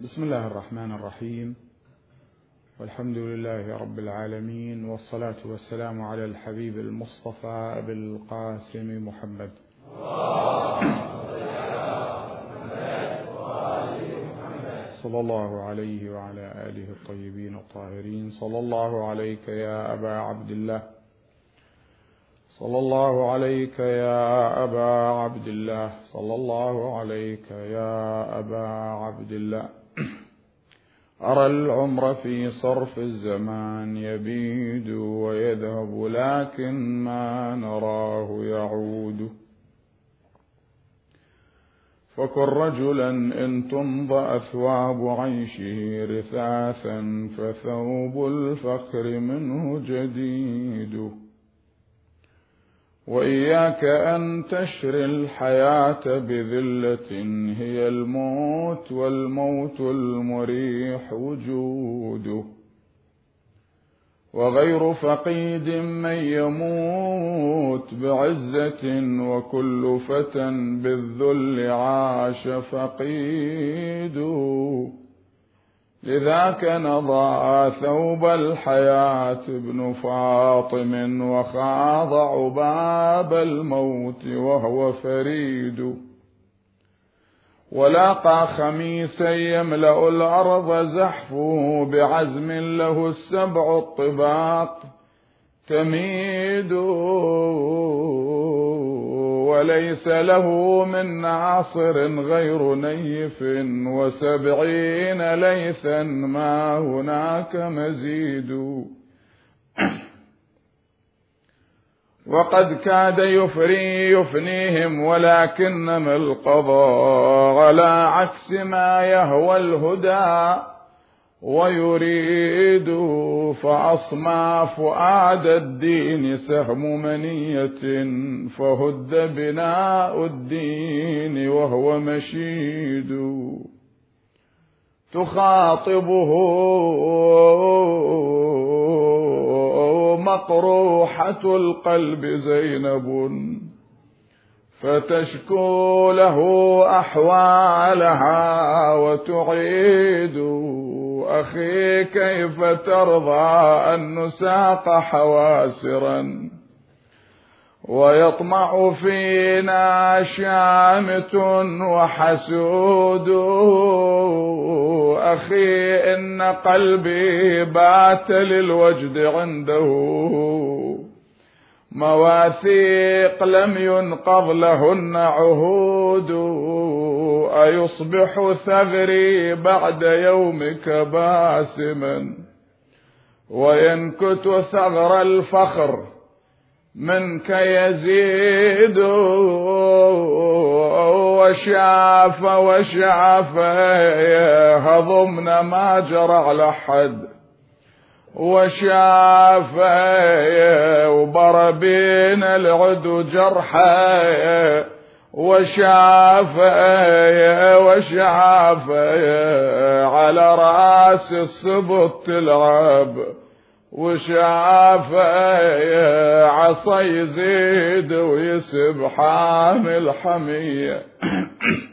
بسم الله الرحمن الرحيم. والحمد لله رب العالمين والصلاة والسلام على الحبيب المصطفى أبي القاسم محمد. صلى الله عليه وعلى آله الطيبين الطاهرين. صلى الله عليك يا أبا عبد الله. صلى الله عليك يا أبا عبد الله. صلى الله عليك يا أبا عبد الله. أرى العمر في صرف الزمان يبيد ويذهب لكن ما نراه يعود. فكن رجلا إن تمضى أثواب عيشه رثاثا فثوب الفخر منه جديد. وإياك أن تشري الحياة بذلة هي الموت والموت المريح وجوده. وغير فقيد من يموت بعزة وكل فتى بالذل عاش فقيد لذاك نضع ثوب الحياة ابن فاطم وخاض عباب الموت وهو فريد. ولاقى خميسا يملأ الأرض زحفه بعزم له السبع الطباق. تميد وليس له من ناصر غير نيف وسبعين ليثا ما هناك مزيد. وقد كاد يفري يفنيهم ولكنما القضاء على عكس ما يهوى الهدى. ويريد فأصمى فؤاد الدين سهم منية فهد بناء الدين وهو مشيد تخاطبه مقروحة القلب زينب فتشكو له أحوالها وتعيد أخي كيف ترضى أن نساق حواسرا؟ ويطمع فينا شامت وحسود. أخي إن قلبي بات للوجد عنده. مواثيق لم ينقض لهن عهود. أيصبح ثغري بعد يومك باسما. وينكت ثغر الفخر منك يزيد. وشاف وشاف هضمنا ما جرى على حد. وشاف وبربين العدو جرحه وشاف وشاف على رأس السبط تلعب وشاف عصا يزيد ويسب حامل حمية.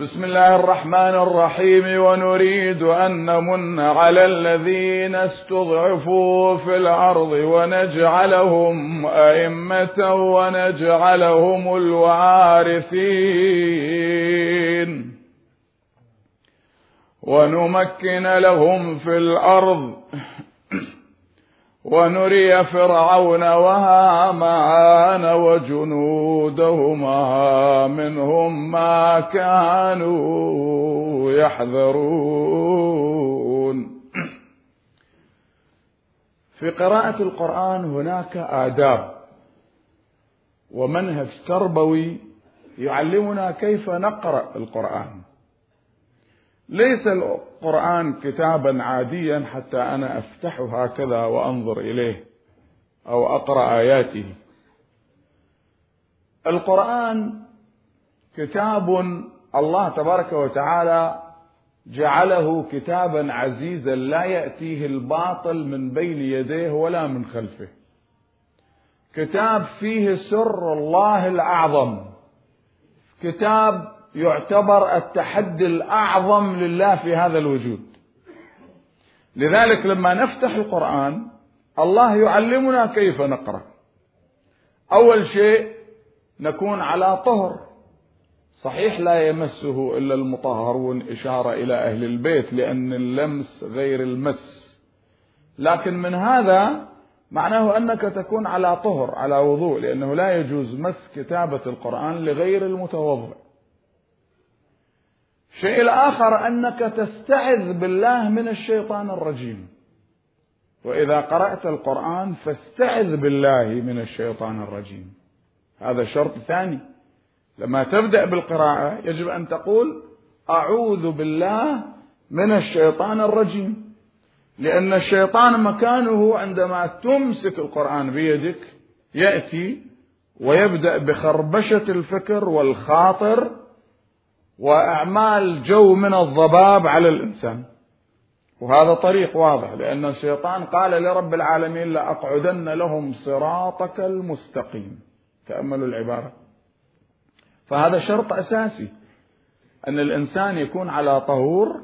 بسم الله الرحمن الرحيم ونريد أن نمن على الذين استضعفوا في الأرض ونجعلهم أئمة ونجعلهم الوارثين. ونمكن لهم في الأرض. ونري فرعون وهامان وجنودهما منهم ما كانوا يحذرون. في قراءة القرآن هناك آداب ومنهج تربوي يعلمنا كيف نقرأ القرآن. ليس القرآن كتابا عاديا حتى أنا أفتحه هكذا وأنظر إليه أو أقرأ آياته. القرآن كتاب الله تبارك وتعالى جعله كتابا عزيزا لا يأتيه الباطل من بين يديه ولا من خلفه. كتاب فيه سر الله الأعظم. كتاب يعتبر التحدي الأعظم لله في هذا الوجود. لذلك لما نفتح القرآن الله يعلمنا كيف نقرأ. أول شيء نكون على طهر. صحيح لا يمسه إلا المطهرون إشارة إلى أهل البيت لأن اللمس غير المس. لكن من هذا معناه أنك تكون على طهر على وضوء لأنه لا يجوز مس كتابة القرآن لغير المتوضئ. الشيء الآخر أنك تستعذ بالله من الشيطان الرجيم. وإذا قرأت القرآن فاستعذ بالله من الشيطان الرجيم. هذا شرط ثاني. لما تبدأ بالقراءة يجب أن تقول أعوذ بالله من الشيطان الرجيم. لأن الشيطان مكانه عندما تمسك القرآن بيدك يأتي ويبدأ بخربشة الفكر والخاطر وأعمال جو من الضباب على الإنسان. وهذا طريق واضح لأن الشيطان قال لرب العالمين لأقعدن لهم صراطك المستقيم. تأملوا العبارة. فهذا شرط أساسي أن الإنسان يكون على طهور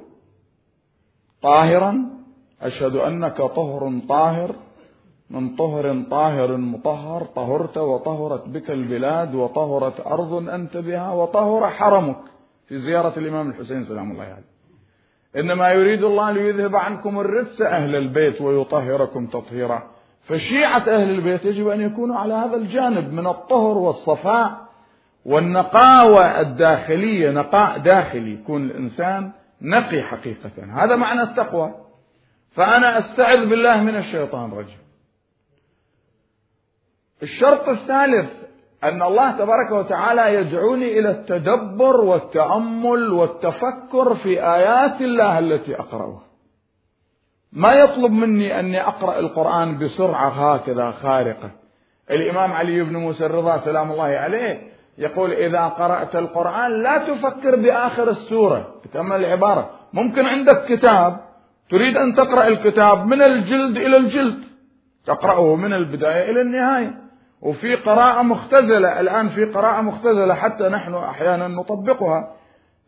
طاهرا. أشهد أنك طهر طاهر من طهر طاهر مطهر طهرت وطهرت بك البلاد وطهرت أرض أنت بها وطهر حرمك. في زيارة الإمام الحسين سلام الله عليه. إنما يريد الله ليذهب عنكم الرجس أهل البيت ويطهركم تطهيرا. فشيعة أهل البيت يجب أن يكونوا على هذا الجانب من الطهر والصفاء والنقاوة الداخلية نقاء داخلي يكون الإنسان نقي حقيقة. هذا معنى التقوى. فأنا أستعذ بالله من الشيطان الرجيم. الشرط الثالث أن الله تبارك وتعالى يدعوني إلى التدبر والتأمل والتفكر في آيات الله التي أقرأها. ما يطلب مني أني أقرأ القرآن بسرعة هكذا خارقة. الإمام علي بن موسى الرضا سلام الله عليه يقول إذا قرأت القرآن لا تفكر بآخر السورة تأمل العبارة. ممكن عندك كتاب تريد أن تقرأ الكتاب من الجلد إلى الجلد تقرأه من البداية إلى النهاية. وفي قراءة مختزلة الآن في قراءة مختزلة حتى نحن أحيانا نطبقها.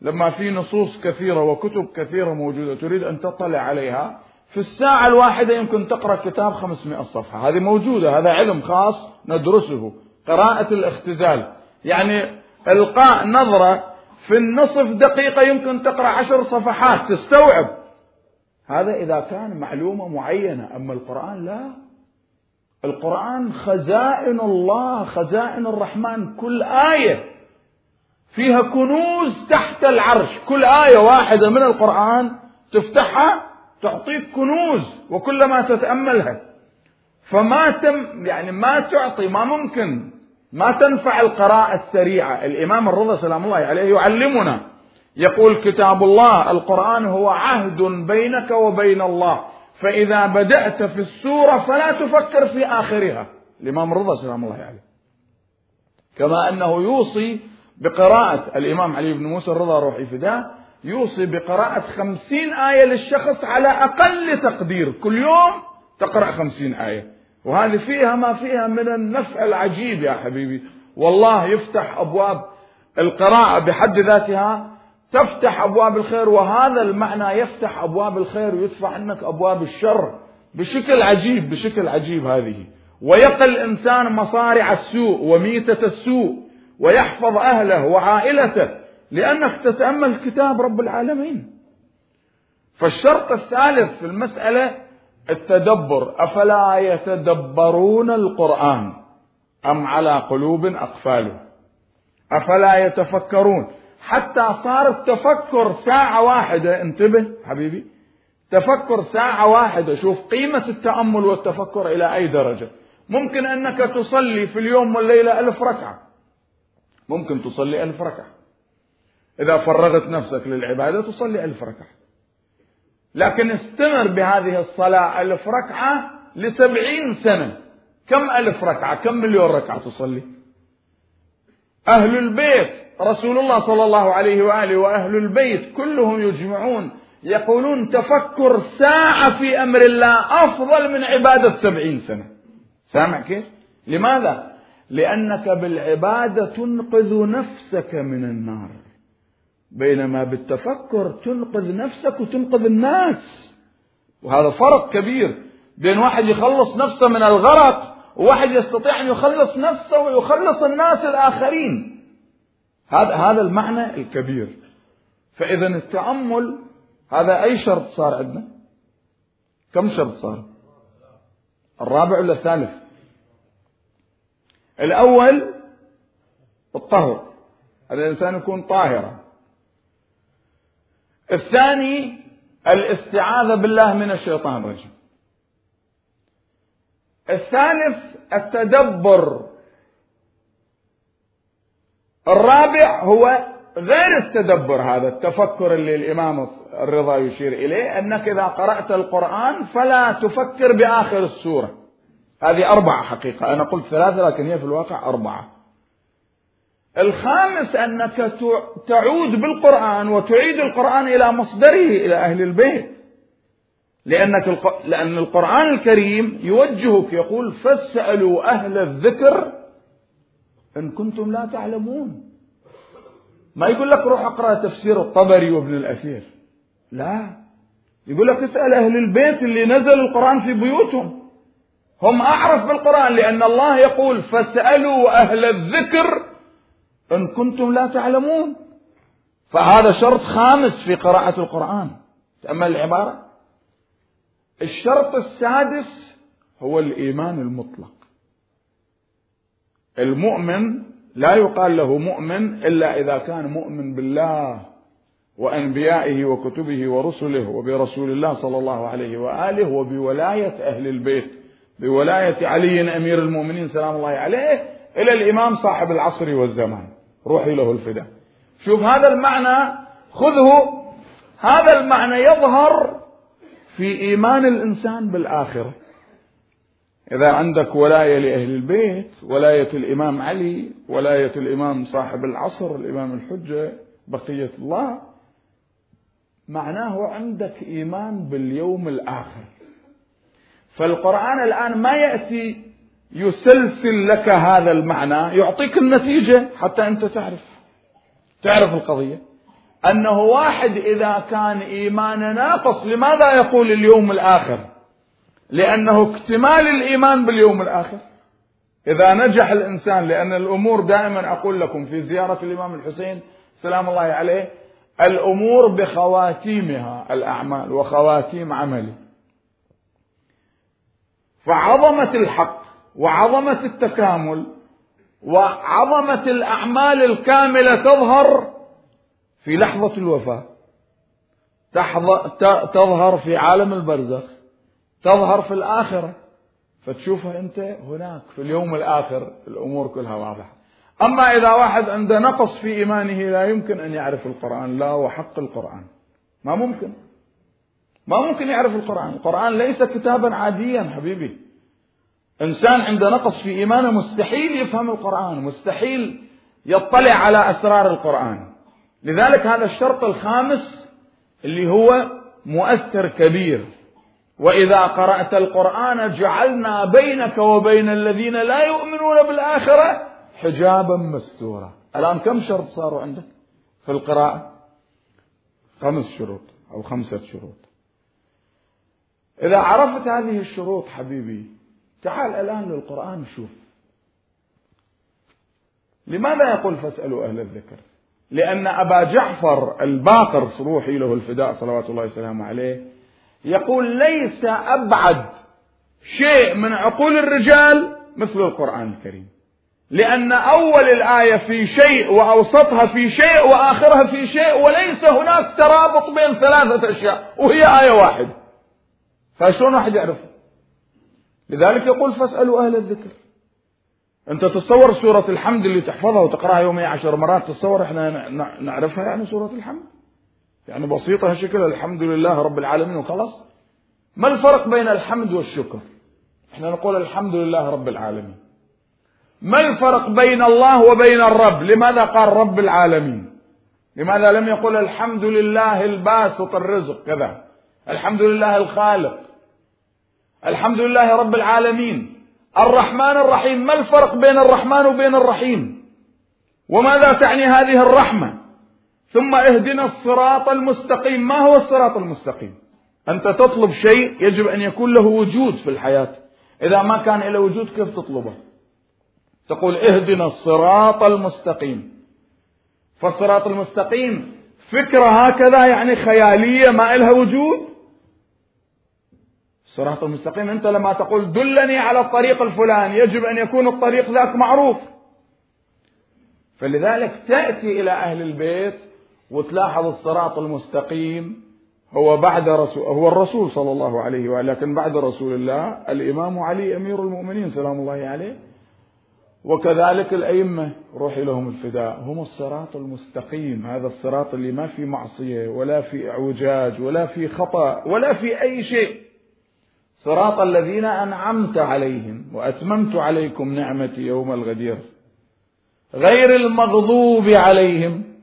لما في نصوص كثيرة وكتب كثيرة موجودة تريد أن تطلع عليها في الساعة الواحدة يمكن تقرأ كتاب 500 صفحة. هذه موجودة هذا علم خاص ندرسه. قراءة الاختزال يعني إلقاء نظرة في النصف دقيقة يمكن تقرأ عشر صفحات تستوعب. هذا إذا كان معلومة معينة أما القرآن لا. القرآن خزائن الله خزائن الرحمن كل آية فيها كنوز تحت العرش. كل آية واحدة من القرآن تفتحها تعطيك كنوز وكلما تتأملها. فما تم يعني ما تعطي ما ممكن ما تنفع القراءة السريعة. الإمام الرضا سلام الله عليه يعلمنا. يقول كتاب الله القرآن هو عهد بينك وبين الله. فإذا بدأت في السورة فلا تفكر في آخرها. الإمام الرضا سلام الله عليه. كما أنه يوصي بقراءة الإمام علي بن موسى الرضا روحي فداه يوصي بقراءة خمسين آية للشخص على أقل تقدير. كل يوم تقرأ خمسين آية. وهذه فيها ما فيها من النفع العجيب يا حبيبي. والله يفتح أبواب القراءة بحد ذاتها تفتح أبواب الخير وهذا المعنى يفتح أبواب الخير ويدفع عنك أبواب الشر بشكل عجيب بشكل عجيب هذه. ويقل الإنسان مصارع السوء وميتة السوء ويحفظ أهله وعائلته لأنك تتأمل كتاب رب العالمين. فالشرط الثالث في المسألة التدبر. أفلا يتدبرون القرآن أم على قلوب أقفاله؟ أفلا يتفكرون؟ حتى صار التفكر ساعة واحدة انتبه حبيبي. تفكر ساعة واحدة شوف قيمة التأمل والتفكر إلى أي درجة. ممكن أنك تصلي في اليوم والليلة ألف ركعة. ممكن تصلي ألف ركعة. إذا فرغت نفسك للعبادة تصلي ألف ركعة. لكن استمر بهذه الصلاة ألف ركعة لسبعين سنة. كم ألف ركعة؟ كم مليون ركعة تصلي؟ أهل البيت رسول الله صلى الله عليه وآله وأهل البيت كلهم يجمعون يقولون تفكر ساعة في أمر الله أفضل من عبادة سبعين سنة. سامع كيف؟ لماذا؟ لأنك بالعبادة تنقذ نفسك من النار. بينما بالتفكر تنقذ نفسك وتنقذ الناس. وهذا فرق كبير بين واحد يخلص نفسه من الغرق وواحد يستطيع أن يخلص نفسه ويخلص الناس الآخرين. هذا هذا المعنى الكبير. فإذا التأمل هذا أي شرط صار عندنا؟ كم شرط صار؟ الرابع ولا الثالث؟ الأول الطهر الإنسان يكون طاهرا. الثاني الاستعاذة بالله من الشيطان الرجيم. الثالث التدبر الرابع هو غير التدبر هذا التفكر اللي الإمام الرضا يشير إليه أنك إذا قرأت القرآن فلا تفكر بآخر السورة هذه أربعة حقيقة أنا قلت ثلاثة لكن هي في الواقع أربعة الخامس أنك تعود بالقرآن وتعيد القرآن إلى مصدره إلى أهل البيت لأنك. لأن القرآن الكريم يوجهك يقول فاسألوا أهل الذكر إن كنتم لا تعلمون. ما يقول لك روح اقرأ تفسير الطبري وابن الأثير. لا. يقول لك اسأل أهل البيت اللي نزل القرآن في بيوتهم. هم أعرف بالقرآن لأن الله يقول فاسألوا أهل الذكر إن كنتم لا تعلمون. فهذا شرط خامس في قراءة القرآن. تأمل العبارة. الشرط السادس هو الإيمان المطلق. المؤمن لا يقال له مؤمن إلا إذا كان مؤمن بالله وأنبيائه وكتبه ورسله وبرسول الله صلى الله عليه وآله وبولاية أهل البيت بولاية علي أمير المؤمنين سلام الله عليه إلى الإمام صاحب العصر والزمان روحي له الفداء. شوف هذا المعنى خذه هذا المعنى يظهر في إيمان الإنسان بالآخرة. إذا عندك ولاية لأهل البيت ولاية الإمام علي ولاية الإمام صاحب العصر الإمام الحجة بقية الله معناه عندك إيمان باليوم الآخر. فالقرآن الآن ما يأتي يسلسل لك هذا المعنى يعطيك النتيجة حتى أنت تعرف. تعرف القضية. أنه واحد إذا كان إيمانه ناقص لماذا يقول اليوم الآخر؟ لأنه اكتمال الإيمان باليوم الآخر. إذا نجح الإنسان لأن الأمور دائما أقول لكم في زيارة الإمام الحسين سلام الله عليه الأمور بخواتيمها الأعمال وخواتيم عمله. فعظمة الحق وعظمة التكامل وعظمة الأعمال الكاملة تظهر في لحظة الوفاة. تظهر في عالم البرزخ. تظهر في الآخرة. فتشوفها أنت هناك في اليوم الآخر الأمور كلها واضحة. أما إذا واحد عنده نقص في إيمانه لا يمكن أن يعرف القرآن. لا وحق القرآن. ما ممكن. ما ممكن يعرف القرآن. القرآن ليس كتابا عاديا حبيبي. إنسان عنده نقص في إيمانه مستحيل يفهم القرآن. مستحيل يطلع على أسرار القرآن. لذلك هذا الشرط الخامس اللي هو مؤثر كبير. وإذا قرأت القرآن جعلنا بينك وبين الذين لا يؤمنون بالآخرة حجابا مستورا الآن كم شرط صاروا عندك في القراءة؟ خمس شروط أو خمسة شروط. إذا عرفت هذه الشروط حبيبي تعال الآن للقرآن شوف. لماذا يقول فاسألوا أهل الذكر؟ لأن أبا جعفر الباقر روحي له الفداء صلوات الله وسلامه عليه يقول ليس أبعد شيء من عقول الرجال مثل القرآن الكريم. لأن أول الآية في شيء وأوسطها في شيء وآخرها في شيء وليس هناك ترابط بين ثلاثة أشياء وهي آية واحدة فشلون واحد يعرفها لذلك يقول فاسألوا أهل الذكر. أنت تتصور سورة الحمد اللي تحفظها وتقرأها يوميا عشر مرات تتصور إحنا نعرفها يعني سورة الحمد؟ يعني بسيطة هالشكل الحمد لله رب العالمين وخلاص. ما الفرق بين الحمد والشكر؟ إحنا نقول الحمد لله رب العالمين. ما الفرق بين الله وبين الرب؟ لماذا قال رب العالمين؟ لماذا لم يقل الحمد لله الباسط الرزق؟ كذا. الحمد لله الخالق. الحمد لله رب العالمين. الرحمن الرحيم. ما الفرق بين الرحمن وبين الرحيم؟ وماذا تعني هذه الرحمة؟ ثم اهدنا الصراط المستقيم. ما هو الصراط المستقيم؟ أنت تطلب شيء يجب أن يكون له وجود في الحياة. إذا ما كان له وجود كيف تطلبه؟ تقول اهدنا الصراط المستقيم. فالصراط المستقيم فكرة هكذا يعني خيالية ما إلها وجود. الصراط المستقيم أنت لما تقول دلني على الطريق الفلاني يجب أن يكون الطريق ذاك معروف. فلذلك تأتي إلى أهل البيت وتلاحظ الصراط المستقيم هو بعد رسول هو الرسول صلى الله عليه وآله لكن بعد رسول الله الإمام علي أمير المؤمنين سلام الله عليه. وكذلك الأئمة روحي لهم الفداء. هم الصراط المستقيم هذا الصراط اللي ما في معصية ولا في إعوجاج ولا في خطأ ولا في أي شيء. صراط الذين أنعمت عليهم وأتممت عليكم نعمتي يوم الغدير. غير المغضوب عليهم.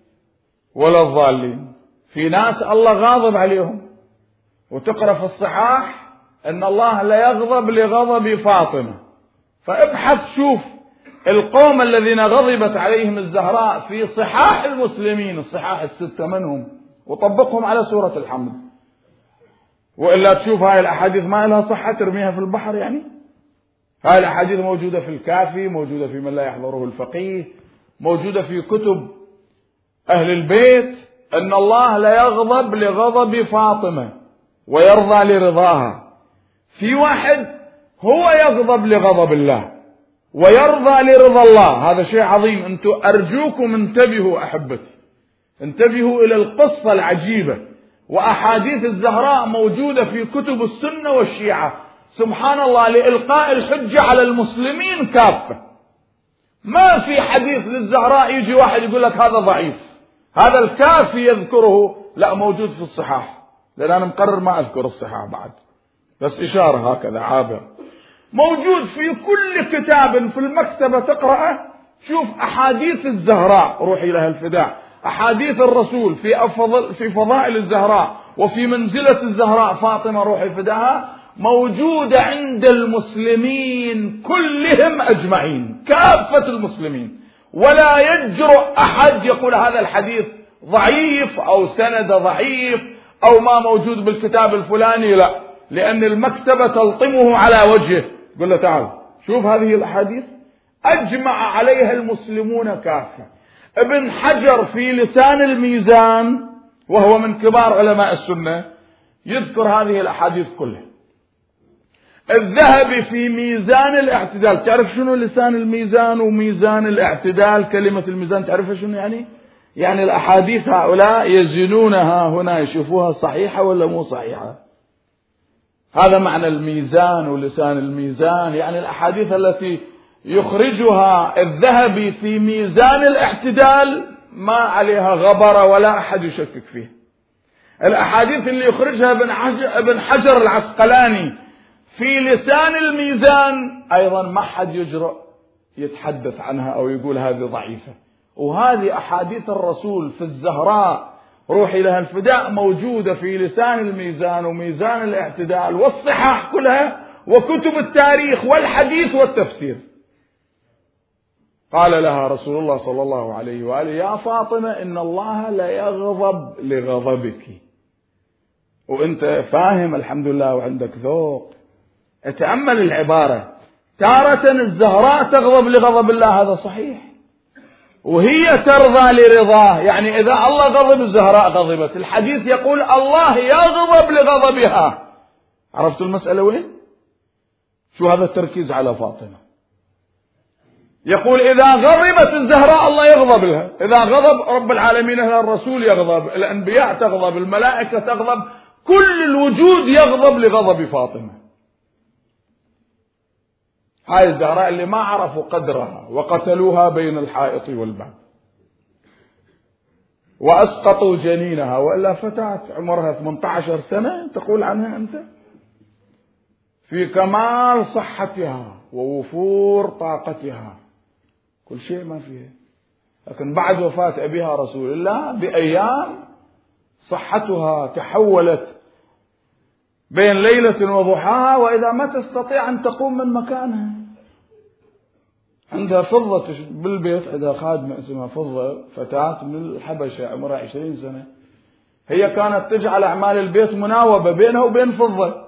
ولا الضالين. في ناس الله غاضب عليهم. وتقرأ في الصحاح أن الله لا يغضب لغضب فاطمة. فابحث شوف القوم الذين غضبت عليهم الزهراء في صحاح المسلمين الصحاح الستة منهم. وطبقهم على سورة الحمد. وإلا تشوف هاي الأحاديث ما لها صحة ترميها في البحر يعني؟ هاي الأحاديث موجودة في الكافي موجودة في من لا يحضره الفقيه موجودة في كتب أهل البيت أن الله لا يغضب لغضب فاطمة ويرضى لرضاها. في واحد هو يغضب لغضب الله ويرضى لرضا الله. هذا شيء عظيم. أنتم أرجوكم انتبهوا أحبتي. انتبهوا إلى القصة العجيبة وأحاديث الزهراء موجودة في كتب السنة والشيعة. سبحان الله لإلقاء الحجة على المسلمين كافة. ما في حديث للزهراء يجي واحد يقول لك هذا ضعيف. هذا الكافي يذكره لا موجود في الصحاح لأن أنا مقرر ما أذكر الصحاح بعد. بس إشارة هكذا عابر. موجود في كل كتاب في المكتبة تقرأه شوف أحاديث الزهراء روحي لها الفداء. أحاديث الرسول في أفضل في فضائل الزهراء وفي منزلة الزهراء فاطمة روحي فداها موجودة عند المسلمين كلهم أجمعين كافة المسلمين. ولا يجرؤ أحد يقول هذا الحديث ضعيف أو سند ضعيف أو ما موجود بالكتاب الفلاني لا. لأن المكتبة تلطمه على وجهه. قل له تعال شوف هذه الأحاديث. أجمع عليها المسلمون كافة. ابن حجر في لسان الميزان وهو من كبار علماء السنة يذكر هذه الأحاديث كلها. الذهبي في ميزان الاعتدال. تعرف شنو لسان الميزان وميزان الاعتدال؟ كلمة الميزان تعرف شنو يعني؟ يعني الأحاديث هؤلاء يزنونها هنا يشوفوها صحيحة ولا مو صحيحة؟ هذا معنى الميزان ولسان الميزان. يعني الأحاديث التي يخرجها الذهبي في ميزان الاعتدال ما عليها غبر ولا أحد يشكك فيه. الأحاديث اللي يخرجها ابن حجر العسقلاني في لسان الميزان أيضا ما حد يجرؤ يتحدث عنها أو يقول هذه ضعيفة. وهذه أحاديث الرسول في الزهراء روحي لها الفداء موجودة في لسان الميزان وميزان الاعتدال والصحاح كلها وكتب التاريخ والحديث والتفسير. قال لها رسول الله صلى الله عليه وآله يا فاطمة إن الله لا يغضب لغضبك. وأنت فاهم الحمد لله وعندك ذوق. تأمل العبارة. تارة الزهراء تغضب لغضب الله هذا صحيح. وهي ترضى لرضاه. يعني إذا الله غضب الزهراء غضبت. الحديث يقول الله يغضب لغضبها. عرفت المسألة وين؟ شو هذا التركيز على فاطمة؟ يقول إذا غضبت الزهراء الله يغضب لها. إذا غضب رب العالمين الرسول يغضب الأنبياء تغضب الملائكة تغضب كل الوجود يغضب لغضب فاطمة. هاي الزهراء اللي ما عرفوا قدرها وقتلوها بين الحائط والباب. وأسقطوا جنينها وإلا فتاة عمرها 18 سنة تقول عنها أنت. في كمال صحتها ووفور طاقتها. كل شيء ما فيها. لكن بعد وفاة أبيها رسول الله بأيام صحتها تحولت بين ليلة وضحاها وإذا ما تستطيع أن تقوم من مكانها. عندها فضة بالبيت عندها خادمة اسمها فضة فتاة من الحبشة عمرها عشرين سنة. هي كانت تجعل أعمال البيت مناوبة بينها وبين فضة.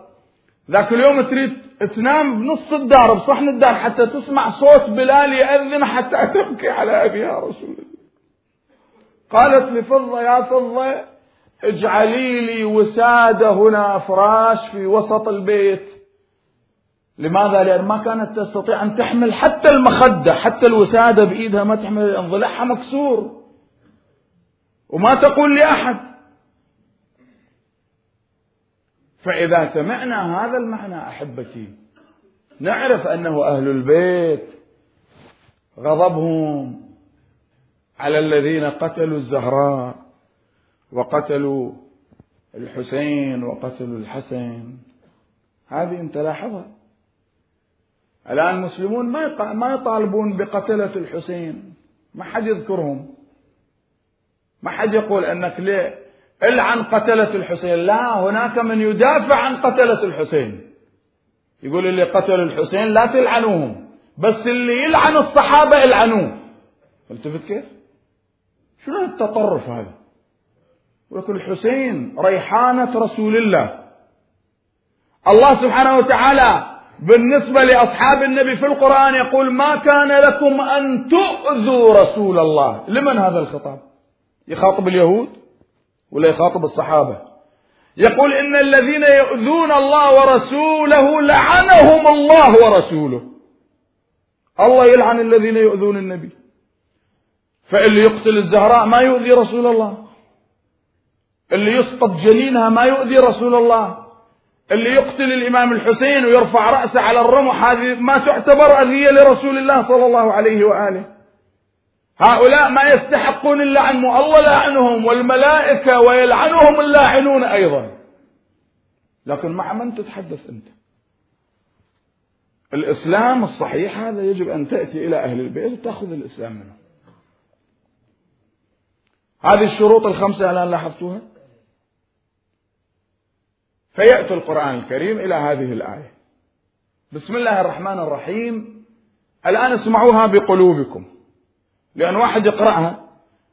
ذاك اليوم تريد تنام بنص الدار بصحن الدار حتى تسمع صوت بلال يأذن حتى تبكي على أبيها رسول الله. قالت لفضة يا فضة اجعلي لي وسادة هنا فراش في وسط البيت. لماذا؟ لأن ما كانت تستطيع أن تحمل حتى المخدة حتى الوسادة بإيدها ما تحمل ضلعها مكسور. وما تقول لأحد. فإذا سمعنا هذا المعنى أحبتي نعرف أنه أهل البيت غضبهم على الذين قتلوا الزهراء. وقتلوا الحسين وقتلوا الحسن هذه انت لاحظها. الآن المسلمون ما ما يطالبون بقتلة الحسين. ما حد يذكرهم. ما حد يقول أنك ليه؟ العن قتلة الحسين. لا هناك من يدافع عن قتلة الحسين. يقول اللي قتلوا الحسين لا تلعنوهم بس اللي يلعن الصحابة العنوه التفت كيف؟ شنو التطرف هذا؟ يقول الحسين ريحانة رسول الله. الله سبحانه وتعالى بالنسبة لأصحاب النبي في القرآن يقول ما كان لكم أن تؤذوا رسول الله. لمن هذا الخطاب؟ يخاطب اليهود ولا يخاطب الصحابة؟ يقول إن الذين يؤذون الله ورسوله لعنهم الله ورسوله. الله يلعن الذين يؤذون النبي. فاللي يقتل الزهراء ما يؤذي رسول الله. اللي يسقط جنينها ما يؤذي رسول الله. اللي يقتل الإمام الحسين ويرفع رأسه على الرمح هذه ما تعتبر أذية لرسول الله صلى الله عليه وآله. هؤلاء ما يستحقون اللعن الله لعنهم والملائكة ويلعنهم اللاعنون أيضا. لكن مع من تتحدث أنت؟ الإسلام الصحيح هذا يجب أن تأتي إلى أهل البيت وتأخذ الإسلام منهم. هذه الشروط الخمسة الآن لاحظتوها؟ فيأتي القرآن الكريم إلى هذه الآية. بسم الله الرحمن الرحيم. الآن اسمعوها بقلوبكم. لأن واحد يقرأها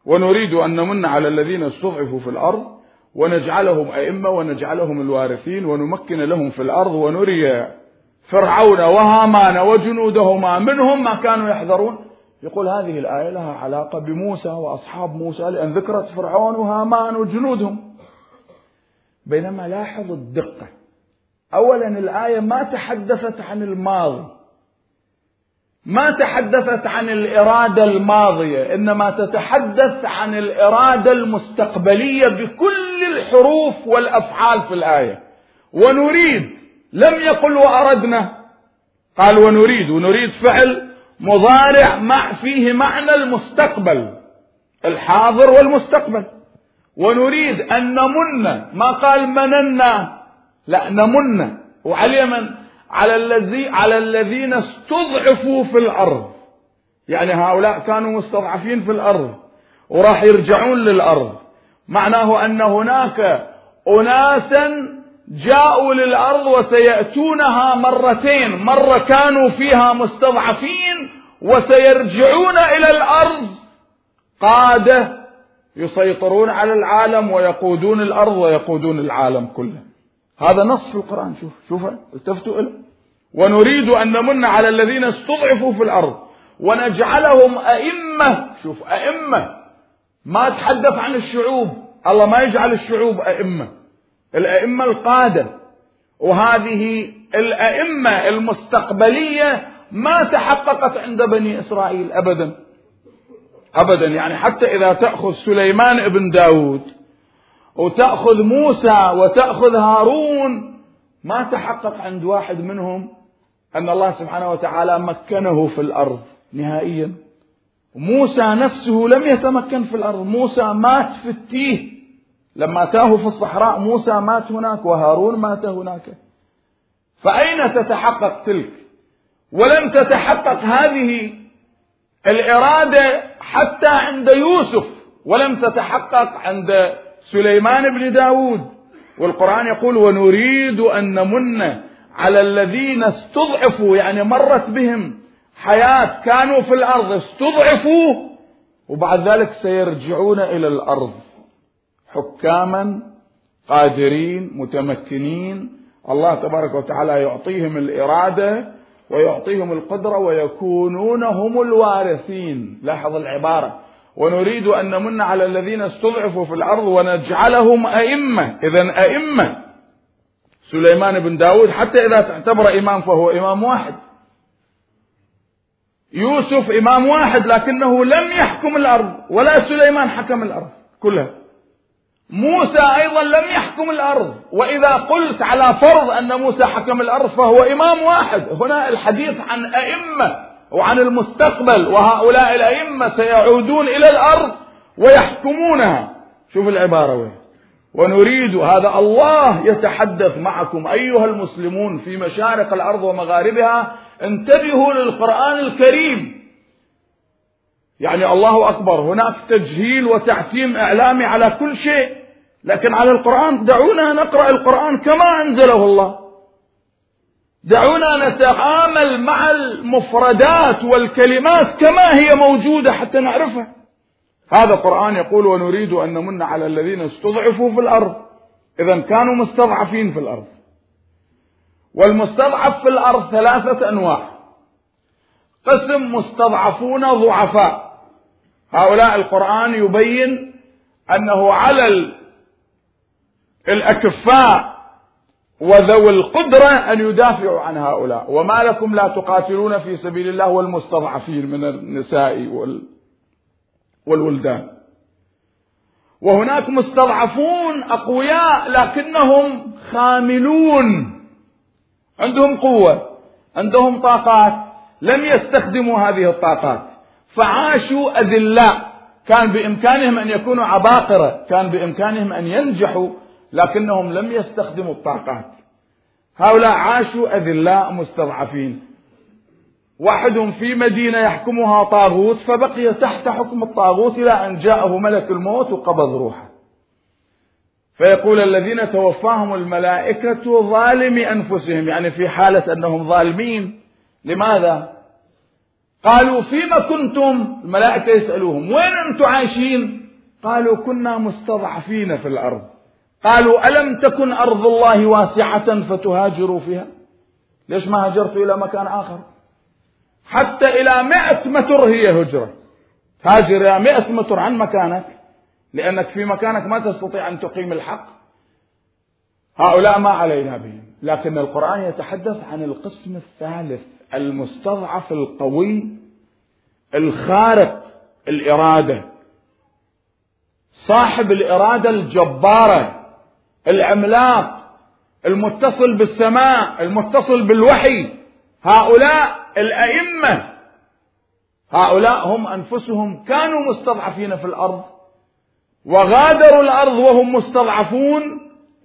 ونريد أن نمن على الذين استضعفوا في الأرض ونجعلهم أئمة ونجعلهم الوارثين ونمكن لهم في الأرض ونري فرعون وهامان وجنودهما منهم ما كانوا يحذرون. يقول هذه الآية لها علاقة بموسى وأصحاب موسى لأن ذكرت فرعون وهامان وجنودهم. بينما لاحظ الدقة. أولا الآية ما تحدثت عن الماضي. ما تحدثت عن الإرادة الماضية إنما تتحدث عن الإرادة المستقبلية بكل الحروف والأفعال في الآية. ونريد لم يقل وأردنا. قال ونريد ونريد فعل مضارع مع فيه معنى المستقبل الحاضر والمستقبل. ونريد أن نمن ما قال مننا. لا نمن. وعلى من؟ على الذي على الذين استضعفوا في الأرض. يعني هؤلاء كانوا مستضعفين في الأرض وراح يرجعون للأرض. معناه أن هناك أناسا جاءوا للأرض وسيأتونها مرتين. مرة كانوا فيها مستضعفين وسيرجعون إلى الأرض. قادة يسيطرون على العالم ويقودون الأرض ويقودون العالم كله. هذا نص في القرآن شوف شوف التفتوا إليه ونريد أن نمن على الذين استضعفوا في الأرض ونجعلهم أئمة شوف أئمة. ما تحدث عن الشعوب. الله ما يجعل الشعوب أئمة. الأئمة القادة. وهذه الأئمة المستقبلية ما تحققت عند بني إسرائيل أبدا. أبدا. يعني حتى إذا تأخذ سليمان ابن داود وتأخذ موسى وتأخذ هارون ما تحقق عند واحد منهم أن الله سبحانه وتعالى مكنه في الأرض نهائيا. موسى نفسه لم يتمكن في الأرض. موسى مات في التيه. لما تاهوا في الصحراء موسى مات هناك وهارون مات هناك. فأين تتحقق تلك؟ ولم تتحقق هذه الإرادة حتى عند يوسف ولم تتحقق عند سليمان بن داود. والقرآن يقول ونريد أن نمن على الذين استضعفوا. يعني مرت بهم حياة كانوا في الأرض استضعفوا وبعد ذلك سيرجعون إلى الأرض حكاما قادرين متمكنين. الله تبارك وتعالى يعطيهم الإرادة ويعطيهم القدرة ويكونون هم الوارثين. لاحظ العبارة. ونريد أن نمن على الذين استضعفوا في الأرض ونجعلهم أئمة. إذا أئمة. سليمان بن داود حتى إذا تعتبر إمام فهو إمام واحد. يوسف إمام واحد لكنه لم يحكم الأرض ولا سليمان حكم الأرض كلها. موسى أيضا لم يحكم الأرض. وإذا قلت على فرض أن موسى حكم الأرض فهو إمام واحد. هنا الحديث عن أئمة وعن المستقبل وهؤلاء الأئمة سيعودون إلى الأرض ويحكمونها. شوف العبارة وين. ونريد هذا الله يتحدث معكم أيها المسلمون في مشارق الأرض ومغاربها. انتبهوا للقرآن الكريم. يعني الله أكبر. هناك تجهيل وتعتيم إعلامي على كل شيء. لكن على القرآن دعونا نقرأ القرآن كما أنزله الله. دعونا نتعامل مع المفردات والكلمات كما هي موجودة حتى نعرفها. هذا القرآن يقول ونريد أن نمن على الذين استضعفوا في الأرض. إذا كانوا مستضعفين في الأرض. والمستضعف في الأرض ثلاثة أنواع. قسم مستضعفون ضعفاء. هؤلاء القرآن يبين أنه على الأكفاء وذوي القدرة أن يدافعوا عن هؤلاء. وما لكم لا تقاتلون في سبيل الله والمستضعفين من النساء والولدان. وهناك مستضعفون أقوياء لكنهم خاملون. عندهم قوة عندهم طاقات لم يستخدموا هذه الطاقات. فعاشوا أذلاء. كان بإمكانهم أن يكونوا عباقرة كان بإمكانهم أن ينجحوا لكنهم لم يستخدموا الطاقات. هؤلاء عاشوا أذلاء مستضعفين. واحد في مدينة يحكمها طاغوت فبقي تحت حكم الطاغوت إلى أن جاءه ملك الموت وقبض روحه. فيقول الذين توفاهم الملائكة ظالمي أنفسهم يعني في حالة أنهم ظالمين. لماذا؟ قالوا فيما كنتم؟ الملائكة يسألوهم وين أنتم عايشين؟ قالوا كنا مستضعفين في الأرض. قالوا ألم تكن أرض الله واسعة فتهاجروا فيها؟ ليش ما هاجرتوا إلى مكان آخر؟ حتى إلى مئة متر هي هجرة. تهاجر إلى مئة متر عن مكانك لأنك في مكانك ما تستطيع أن تقيم الحق. هؤلاء ما علينا بهم. لكن القرآن يتحدث عن القسم الثالث المستضعف القوي الخارق الإرادة. صاحب الإرادة الجبارة. العملاق المتصل بالسماء المتصل بالوحي. هؤلاء الأئمة. هؤلاء هم أنفسهم كانوا مستضعفين في الأرض وغادروا الأرض وهم مستضعفون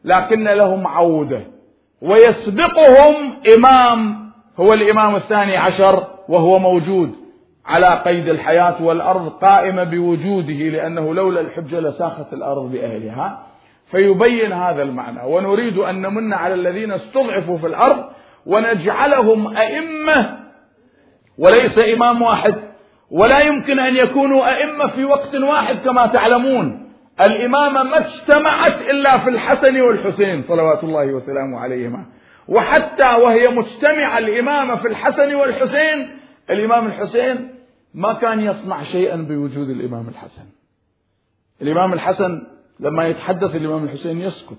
لكن لهم عودة. ويسبقهم إمام هو الإمام الثاني عشر وهو موجود على قيد الحياة والأرض قائمة بوجوده لأنه لولا الحجة لساخت الأرض بأهلها. فيبين هذا المعنى. ونريد أن نمن على الذين استضعفوا في الأرض ونجعلهم أئمة وليس إمام واحد ولا يمكن أن يكونوا أئمة في وقت واحد كما تعلمون. الإمامة ما اجتمعت إلا في الحسن والحسين صلوات الله وسلامه عليهما. وحتى وهي مجتمعة الإمامة في الحسن والحسين الإمام الحسين ما كان يصنع شيئا بوجود الإمام الحسن. الإمام الحسن لما يتحدث الإمام الحسين يسكت.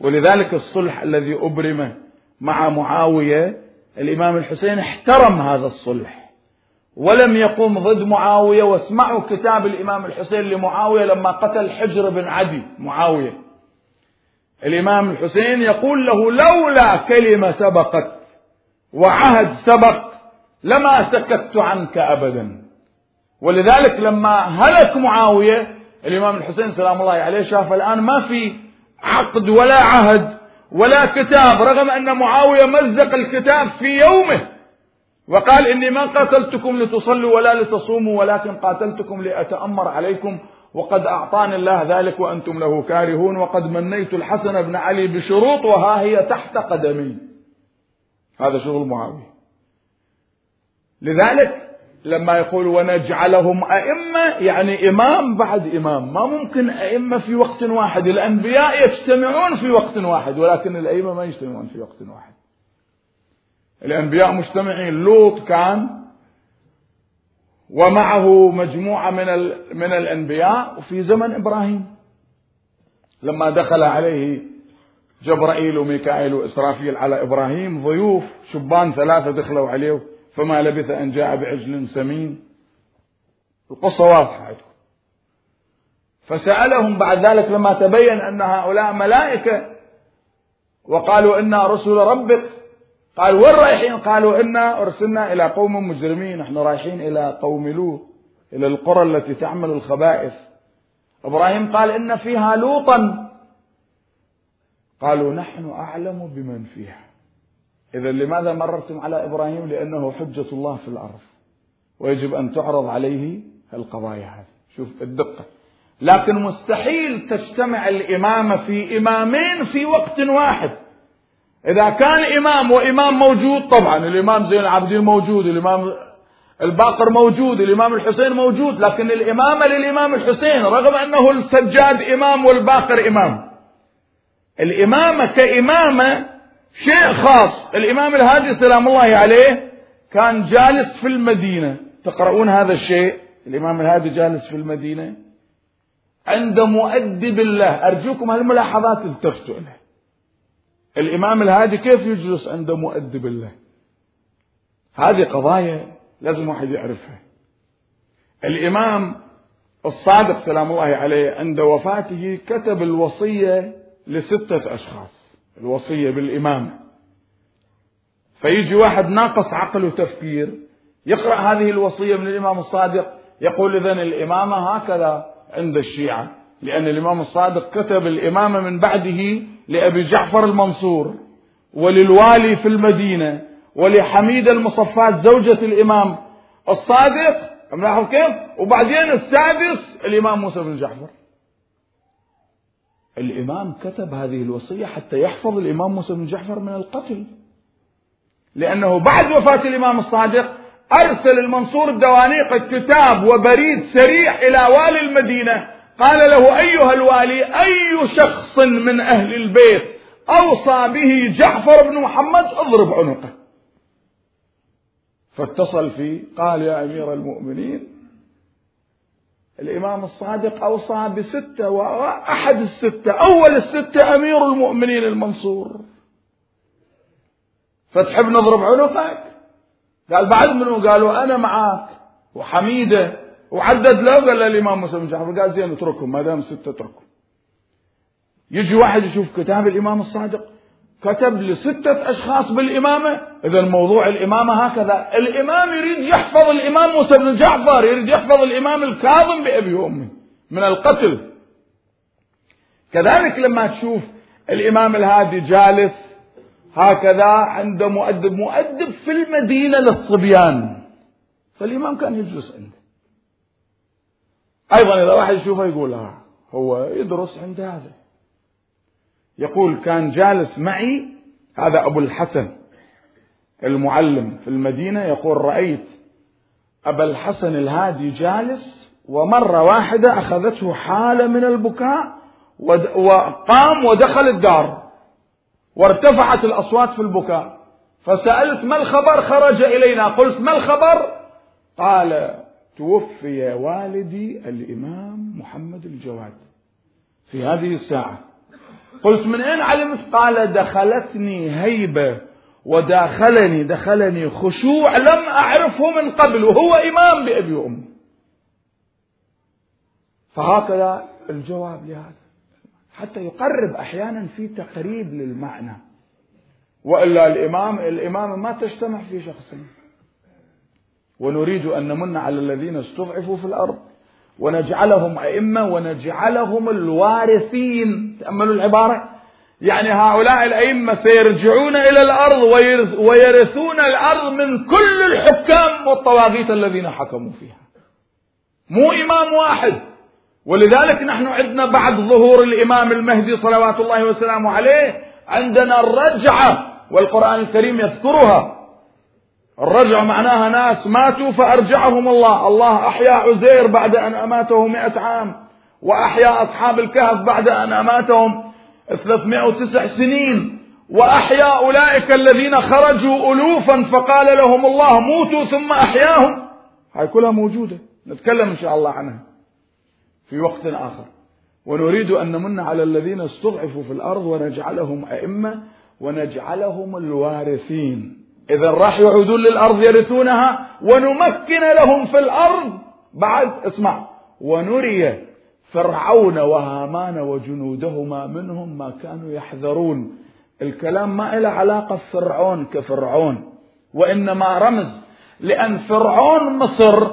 ولذلك الصلح الذي أبرم مع معاوية الإمام الحسين احترم هذا الصلح. ولم يقم ضد معاوية واسمعوا كتاب الإمام الحسين لمعاوية لما قتل حجر بن عدي معاوية. الإمام الحسين يقول له لولا كلمة سبقت وعهد سبق لما سكت عنك أبدا. ولذلك لما هلك معاوية الإمام الحسين سلام الله عليه شاف الآن ما في عقد ولا عهد ولا كتاب رغم أن معاوية مزق الكتاب في يومه وقال إني ما قاتلتكم لتصلوا ولا لتصوموا ولكن قاتلتكم لأتأمر عليكم وقد أعطاني الله ذلك وأنتم له كارهون وقد منيت الحسن بن علي بشروط وها هي تحت قدمي. هذا شغل معاوية. لذلك لما يقول ونجعلهم أئمة يعني إمام بعد إمام. ما ممكن أئمة في وقت واحد الأنبياء يجتمعون في وقت واحد ولكن الأئمة ما يجتمعون في وقت واحد. الأنبياء مجتمعين. لوط كان ومعه مجموعة من من الأنبياء وفي زمن إبراهيم. لما دخل عليه جبرائيل وميكائيل وإسرافيل على إبراهيم ضيوف شبان ثلاثة دخلوا عليه. فما لبث أن جاء بعجل سمين. القصة واضحة عندكم. فسألهم بعد ذلك لما تبين أن هؤلاء ملائكة وقالوا إنا رسل ربك. قال وين رايحين؟ قالوا إنا أرسلنا إلى قوم مجرمين. نحن رايحين إلى قوم لوط إلى القرى التي تعمل الخبائث. إبراهيم قال إن فيها لوطا. قالوا نحن أعلم بمن فيها. إذا لماذا مررتم على إبراهيم؟ لأنه حجة الله في الأرض. ويجب أن تعرض عليه القضايا هذه. شوف الدقة. لكن مستحيل تجتمع الإمامة في إمامين في وقت واحد. إذا كان إمام وإمام موجود طبعا الإمام زين العابدين موجود الإمام الباقر موجود الإمام الحسين موجود لكن الإمامة للإمام الحسين رغم أنه السجاد إمام والباقر إمام. الإمامة كإمامة شيء خاص. الإمام الهادي سلام الله عليه كان جالس في المدينة. تقرؤون هذا الشيء؟ الإمام الهادي جالس في المدينة. عند مؤدب الله. أرجوكم هالملاحظات التفتوا لها الإمام الهادي كيف يجلس عند مؤدب الله؟ هذه قضايا لازم واحد يعرفها. الإمام الصادق سلام الله عليه عند وفاته كتب الوصية لستة أشخاص. الوصية بالإمامة فيجي واحد ناقص عقل وتفكير يقرأ هذه الوصية من الإمام الصادق يقول إذن الإمامة هكذا عند الشيعة لأن الإمام الصادق كتب الإمامة من بعده لأبي جعفر المنصور وللوالي في المدينة ولحميدة المصفات زوجة الإمام الصادق. ملاحظ كيف؟ وبعدين السادس الإمام موسى بن جعفر. الإمام كتب هذه الوصية حتى يحفظ الإمام موسى بن جعفر من القتل. لأنه بعد وفاة الإمام الصادق أرسل المنصور الدوانيق كتاب وبريد سريع إلى والي المدينة. قال له أيها الوالي أي شخص من أهل البيت أوصى به جعفر بن محمد؟ اضرب عنقه. فاتصل فيه قال يا أمير المؤمنين الإمام الصادق أوصى بستة وأحد الستة أول الستة أمير المؤمنين المنصور. فتحب نضرب عنقك. قال بعد منه قالوا أنا معاك وحميدة وعدد له قال الإمام مسلم بن جعفر. قال زين اتركهم ما دام ستة اتركهم. يجي واحد يشوف كتاب الإمام الصادق. كتب لستة أشخاص بالإمامة. إذا موضوع الإمامة هكذا. الإمام يريد يحفظ الإمام موسى بن جعفر يريد يحفظ الإمام الكاظم بأبي وأمه من القتل. كذلك لما تشوف الإمام الهادي جالس هكذا عند مؤدب مؤدب في المدينة للصبيان. فالإمام كان يجلس عنده. أيضا إذا واحد يشوفه يقول ها هو يدرس عند هذا. يقول كان جالس معي هذا أبو الحسن المعلم في المدينة يقول رأيت أبا الحسن الهادي جالس ومرة واحدة أخذته حالة من البكاء وقام ودخل الدار وارتفعت الأصوات في البكاء فسألت ما الخبر؟ خرج إلينا. قلت ما الخبر؟ قال توفي والدي الإمام محمد الجواد في هذه الساعة. قلت من أين علمت؟ قال دخلتني هيبة وداخلني دخلني خشوع لم أعرفه من قبل وهو إمام بأبي وأمي. فهكذا الجواب لهذا. حتى يقرب أحيانا في تقريب للمعنى. وإلا الإمام الإمام ما تجتمع في شخصين ونريد أن نمن على الذين استضعفوا في الأرض. ونجعلهم أئمة ونجعلهم الوارثين. تأملوا العبارة. يعني هؤلاء الأئمة سيرجعون إلى الأرض ويرثون الأرض من كل الحكام والطواغيت الذين حكموا فيها. مو إمام واحد. ولذلك نحن عندنا بعد ظهور الإمام المهدي صلوات الله وسلامه عليه عندنا الرجعة والقرآن الكريم يذكرها. الرجع معناها ناس ماتوا فأرجعهم الله. الله أحيا عزير بعد أن أماته مئة عام وأحيا أصحاب الكهف بعد أن أماتهم 309 سنين وأحيا أولئك الذين خرجوا ألوفا فقال لهم الله موتوا ثم أحياهم. هاي كلها موجودة نتكلم إن شاء الله عنها في وقت آخر. ونريد أن نمن على الذين استضعفوا في الأرض ونجعلهم أئمة ونجعلهم الوارثين. إذا راح يعودون للأرض يرثونها ونمكن لهم في الأرض. بعد اسمع ونري فرعون وهامان وجنودهما منهم ما كانوا يحذرون. الكلام ما له علاقة فرعون كفرعون وإنما رمز لأن فرعون مصر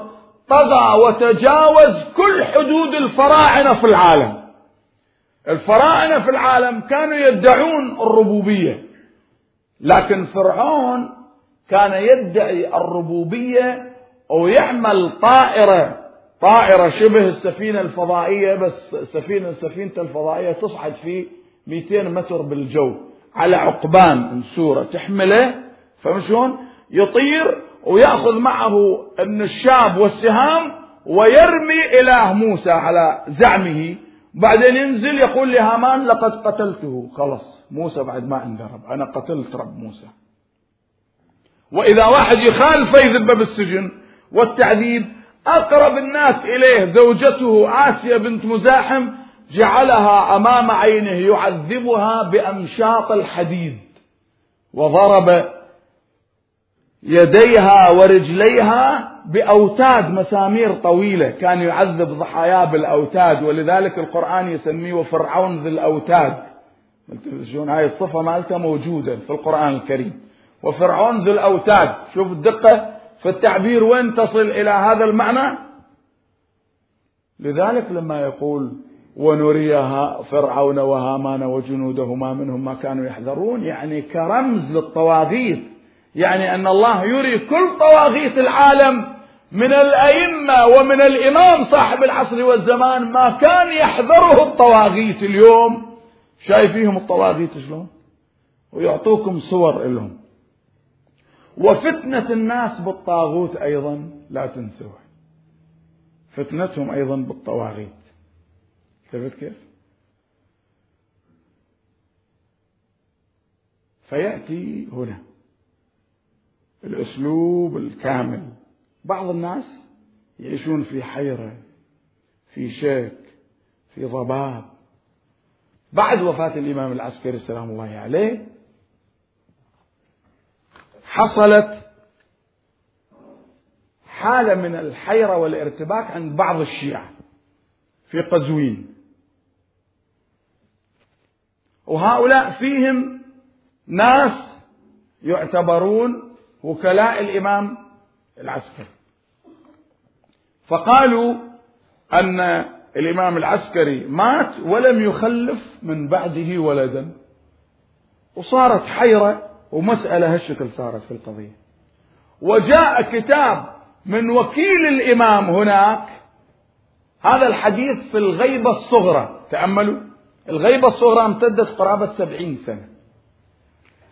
طغى وتجاوز كل حدود الفراعنة في العالم. الفراعنة في العالم كانوا يدعون الربوبية لكن فرعون كان يدعي الربوبية ويعمل طائرة طائرة شبه السفينة الفضائية بس سفينة سفينة الفضائية تصعد في 200 متر بالجو على عقبان منسورة تحمله فمشون يطير ويأخذ معه النشاب والسهام ويرمي إله موسى على زعمه بعدين ينزل يقول لهامان لقد قتلته خلص موسى بعد ما انذرب أنا قتلت رب موسى. وإذا واحد يخالفه يذبه بالسجن والتعذيب أقرب الناس إليه زوجته آسيا بنت مزاحم جعلها أمام عينه يعذبها بأمشاط الحديد وضرب يديها ورجليها بأوتاد مسامير طويلة كان يعذب ضحاياه بالأوتاد ولذلك القرآن يسميه فرعون ذي الأوتاد. شلون هاي الصفة مالته موجودة في القرآن الكريم. وفرعون ذو الأوتاد. شوف الدقة في التعبير وين تصل إلى هذا المعنى؟ لذلك لما يقول ونريها فرعون وهامان وجنودهما منهم ما كانوا يحذرون يعني كرمز للطواغيت. يعني أن الله يري كل طواغيت العالم من الأئمة ومن الإمام صاحب العصر والزمان ما كان يحذره الطواغيت اليوم. شايفيهم الطواغيت شلون؟ ويعطوكم صور لهم. وفتنة الناس بالطاغوت أيضا لا تنسوها. فتنتهم أيضا بالطواغيت. شفت كيف؟ فيأتي هنا الأسلوب الكامل. بعض الناس يعيشون في حيرة في شك في ضباب. بعد وفاة الإمام العسكري سلام الله عليه حصلت حالة من الحيرة والارتباك عند بعض الشيعة في قزوين. وهؤلاء فيهم ناس يعتبرون وكلاء الإمام العسكري. فقالوا أن الإمام العسكري مات ولم يخلف من بعده ولدا. وصارت حيرة ومسألة هالشكل صارت في القضية. وجاء كتاب من وكيل الإمام هناك هذا الحديث في الغيبة الصغرى تأملوا؟ الغيبة الصغرى امتدت قرابة سبعين سنة.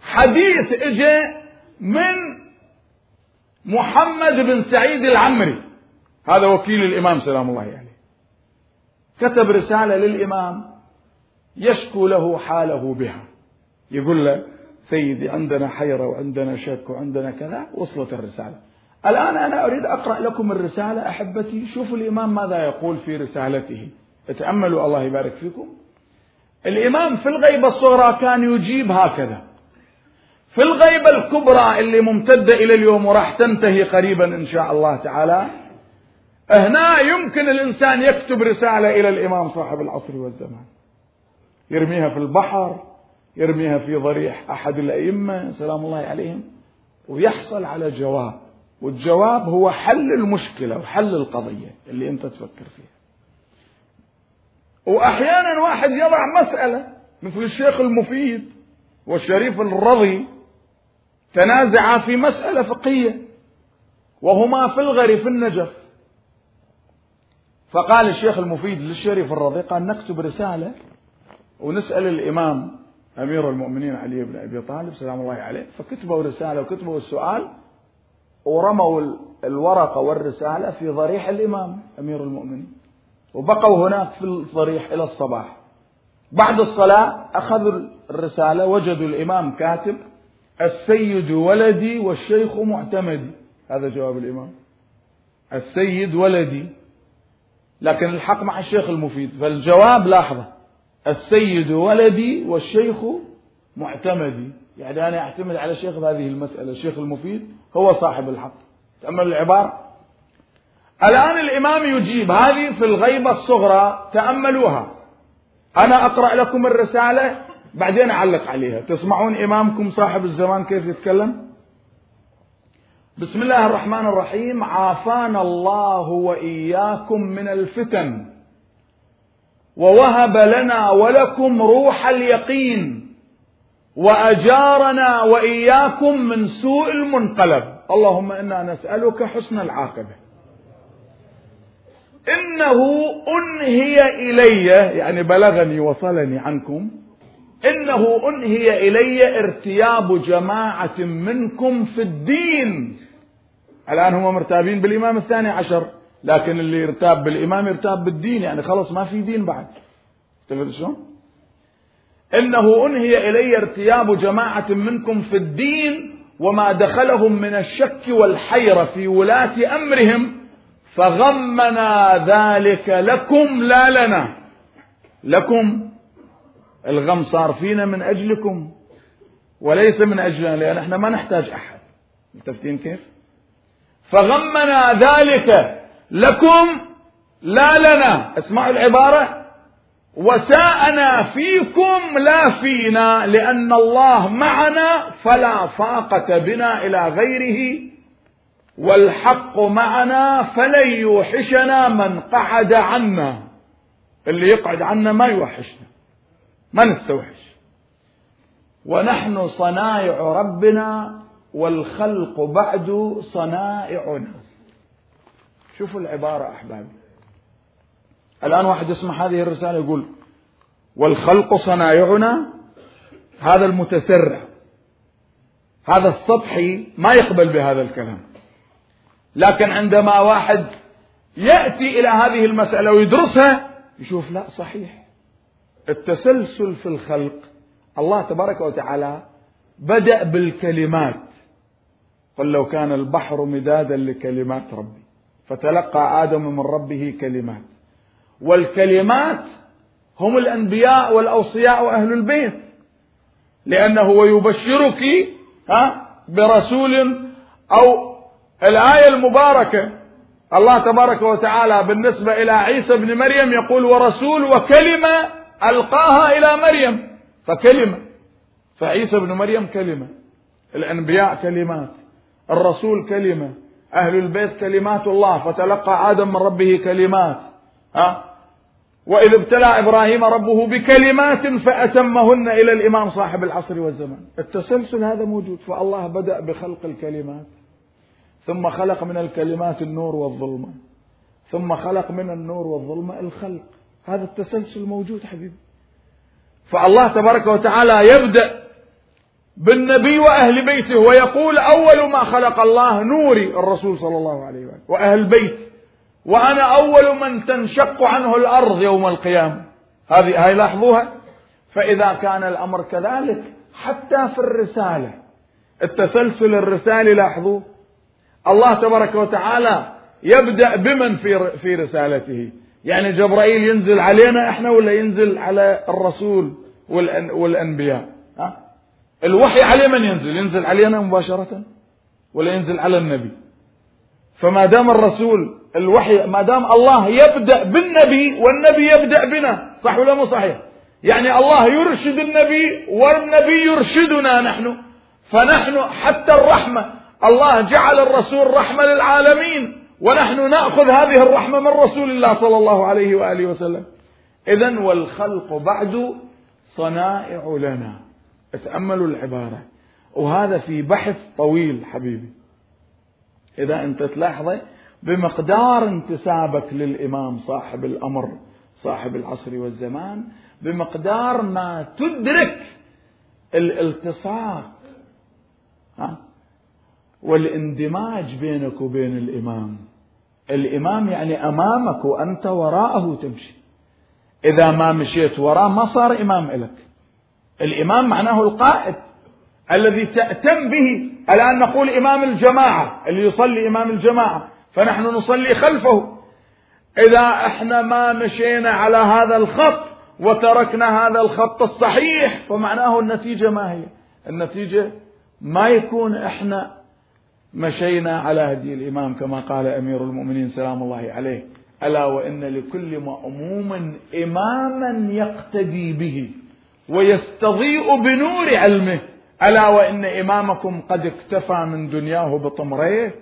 حديث اجى من محمد بن سعيد العمري هذا وكيل الإمام سلام الله عليه. كتب رسالة للإمام يشكو له حاله بها. يقول له سيدي عندنا حيرة وعندنا شك وعندنا كذا وصلت الرسالة. الآن أنا أريد أقرأ لكم الرسالة أحبتي. شوفوا الإمام ماذا يقول في رسالته. تأملوا الله يبارك فيكم. الإمام في الغيبة الصغرى كان يجيب هكذا. في الغيبة الكبرى اللي ممتدة إلى اليوم وراح تنتهي قريبا إن شاء الله تعالى هنا يمكن الإنسان يكتب رسالة إلى الإمام صاحب العصر والزمان. يرميها في البحر يرميها في ضريح أحد الأئمة سلام الله عليهم ويحصل على جواب. والجواب هو حل المشكلة وحل القضية اللي أنت تفكر فيها. وأحيانا واحد يضع مسألة مثل الشيخ المفيد والشريف الرضي تنازعا في مسألة فقهية وهما في الغر في النجف. فقال الشيخ المفيد للشريف الرضي قال نكتب رسالة ونسأل الإمام أمير المؤمنين علي بن أبي طالب سلام الله عليه فكتبوا رسالة وكتبوا السؤال ورموا الورقة والرسالة في ضريح الإمام أمير المؤمنين وبقوا هناك في الضريح إلى الصباح. بعد الصلاة أخذوا الرسالة وجدوا الإمام كاتب السيد ولدي والشيخ معتمدي هذا جواب الإمام. السيد ولدي. لكن الحق مع الشيخ المفيد. فالجواب لاحظة. السيد ولدي والشيخ معتمدي. يعني أنا أعتمد على الشيخ بهذه المسألة الشيخ المفيد هو صاحب الحق. تأمل العبارة. الآن الإمام يجيب هذه في الغيبة الصغرى تأملوها. أنا أقرأ لكم الرسالة بعدين أعلق عليها. تسمعون إمامكم صاحب الزمان كيف يتكلم؟ بسم الله الرحمن الرحيم. عافانا الله وإياكم من الفتن. ووهب لنا ولكم روح اليقين وأجارنا وإياكم من سوء المنقلب. اللهم إنا نسألك حسن العاقبة. إنه أنهي إلي يعني بلغني وصلني عنكم إنه أنهي إلي ارتياب جماعة منكم في الدين. الآن هم مرتابين بالإمام الثاني عشر. لكن اللي يرتاب بالإمام يرتاب بالدين يعني خلص ما في دين بعد. تفهم شلون؟ إنه أنهي إلي ارتياب جماعة منكم في الدين وما دخلهم من الشك والحيرة في ولاة أمرهم فغمنا ذلك لكم لا لنا. لكم. الغم صار فينا من أجلكم وليس من أجلنا لأن إحنا ما نحتاج أحد. متفتين كيف؟ فغمنا ذلك لكم لا لنا. اسمعوا العبارة. وساءنا فيكم لا فينا لأن الله معنا فلا فاقة بنا إلى غيره والحق معنا فلن يوحشنا من قعد عنا. اللي يقعد عنا ما يوحشنا ما نستوحش. ونحن صنائع ربنا والخلق بعد صنائعنا شوفوا العبارة أحبابي الآن واحد يسمع هذه الرسالة يقول والخلق صنائعنا هذا المتسرع. هذا السطحي ما يقبل بهذا الكلام. لكن عندما واحد يأتي إلى هذه المسألة ويدرسها يشوف لا صحيح. التسلسل في الخلق الله تبارك وتعالى بدأ بالكلمات. قل لو كان البحر مدادا لكلمات ربي. فتلقى آدم من ربه كلمات. والكلمات هم الأنبياء والأوصياء وأهل البيت. لأنه ويبشرك ها برسول أو الآية المباركة. الله تبارك وتعالى بالنسبة إلى عيسى بن مريم يقول ورسول وكلمة ألقاها إلى مريم فكلمة. فعيسى بن مريم كلمة الأنبياء كلمات الرسول كلمة. أهل البيت كلمات الله فتلقى آدم من ربه كلمات ها؟ وإذ ابتلى إبراهيم ربه بكلمات فأتمهن إلى الإمام صاحب العصر والزمان التسلسل هذا موجود فالله بدأ بخلق الكلمات ثم خلق من الكلمات النور والظلمة ثم خلق من النور والظلمة الخلق. هذا التسلسل موجود حبيبي. فالله تبارك وتعالى يبدأ بالنبي وأهل بيته ويقول أول ما خلق الله نوري الرسول صلى الله عليه وآله وأهل بيت وأنا أول من تنشق عنه الأرض يوم القيامة. هذه هاي لاحظوها؟ فإذا كان الأمر كذلك حتى في الرسالة. التسلسل الرسالي لاحظوه؟ الله تبارك وتعالى يبدأ بمن في في رسالته. يعني جبرائيل ينزل علينا إحنا ولا ينزل على الرسول والأنبياء؟ الوحي عليه من ينزل؟ ينزل علينا مباشرة ولا ينزل على النبي؟ فما دام الرسول الوحي ما دام الله يبدأ بالنبي والنبي يبدأ بنا صح ولا مو صحيح؟ يعني الله يرشد النبي والنبي يرشدنا نحن. فنحن حتى الرحمة الله جعل الرسول رحمة للعالمين ونحن نأخذ هذه الرحمة من رسول الله صلى الله عليه وآله وسلم. إذا والخلق بعد صنائع لنا. تأملوا العبارة. وهذا في بحث طويل حبيبي. إذا أنت تلاحظه بمقدار انتسابك للإمام صاحب الأمر صاحب العصر والزمان بمقدار ما تدرك الالتصاق ها والاندماج بينك وبين الإمام. الإمام يعني أمامك وأنت وراءه تمشي. إذا ما مشيت وراه ما صار إمام لك الإمام معناه القائد الذي تأتم به الآن نقول إمام الجماعة اللي يصلي إمام الجماعة فنحن نصلي خلفه. إذا إحنا ما مشينا على هذا الخط وتركنا هذا الخط الصحيح فمعناه النتيجة ما هي؟ النتيجة ما يكون إحنا مشينا على هدي الإمام كما قال أمير المؤمنين سلام الله عليه ألا وإن لكل مأموم إماما يقتدي به. ويستضيء بنور علمه. ألا وإن إمامكم قد اكتفى من دنياه بطمريه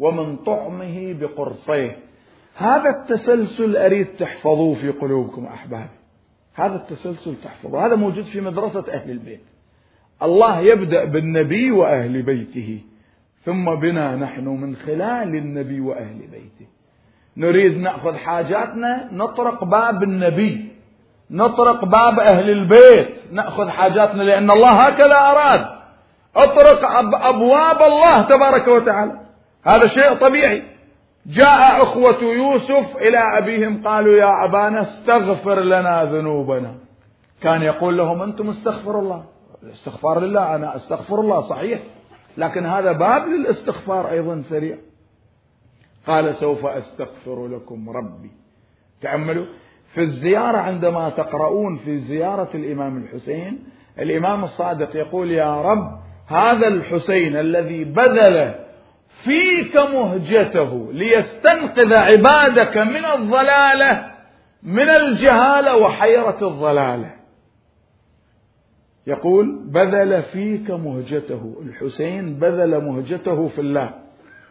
ومن طعمه بقرصيه. هذا التسلسل أريد تحفظوه في قلوبكم أحبابي. هذا التسلسل تحفظه هذا موجود في مدرسة أهل البيت. الله يبدأ بالنبي وأهل بيته ثم بنا نحن من خلال النبي وأهل بيته. نريد نأخذ حاجاتنا نطرق باب النبي. نطرق باب أهل البيت. نأخذ حاجاتنا لأن الله هكذا أراد. اطرق أبواب الله تبارك وتعالى. هذا شيء طبيعي. جاء أخوة يوسف إلى أبيهم قالوا يا أبانا استغفر لنا ذنوبنا. كان يقول لهم أنتم استغفر الله. الاستغفار لله أنا أستغفر الله صحيح. لكن هذا باب للاستغفار أيضا سريع. قال سوف أستغفر لكم ربي. تأملوا. في الزيارة عندما تقرؤون في زيارة الإمام الحسين الإمام الصادق يقول يا رب هذا الحسين الذي بذل فيك مهجته ليستنقذ عبادك من الضلالة من الجهالة وحيرة الضلالة. يقول بذل فيك مهجته. الحسين بذل مهجته في الله.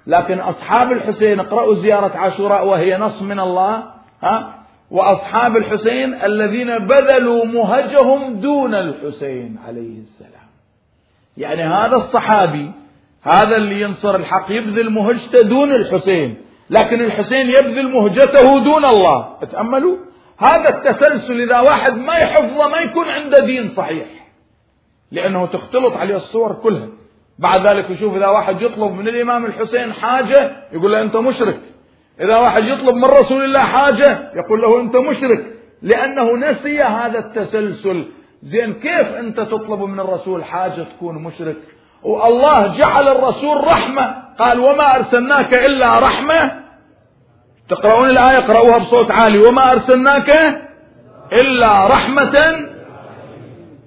لكن أصحاب الحسين اقرأوا زيارة عاشوراء وهي نص من الله ها؟ وأصحاب الحسين الذين بذلوا مهجهم دون الحسين عليه السلام. يعني هذا الصحابي هذا اللي ينصر الحق يبذل مهجته دون الحسين لكن الحسين يبذل مهجته دون الله. تأملوا هذا التسلسل إذا واحد ما يحفظه ما يكون عنده دين صحيح لأنه تختلط عليه الصور كلها. بعد ذلك يشوف إذا واحد يطلب من الإمام الحسين حاجة يقول له أنت مشرك. إذا واحد يطلب من رسول الله حاجة يقول له أنت مشرك لأنه نسي هذا التسلسل. زين كيف أنت تطلب من الرسول حاجة تكون مشرك؟ والله جعل الرسول رحمة. قال وما أرسلناك إلا رحمة. تقرؤون الآية؟ اقرأوها بصوت عالي. وما أرسلناك إلا رحمة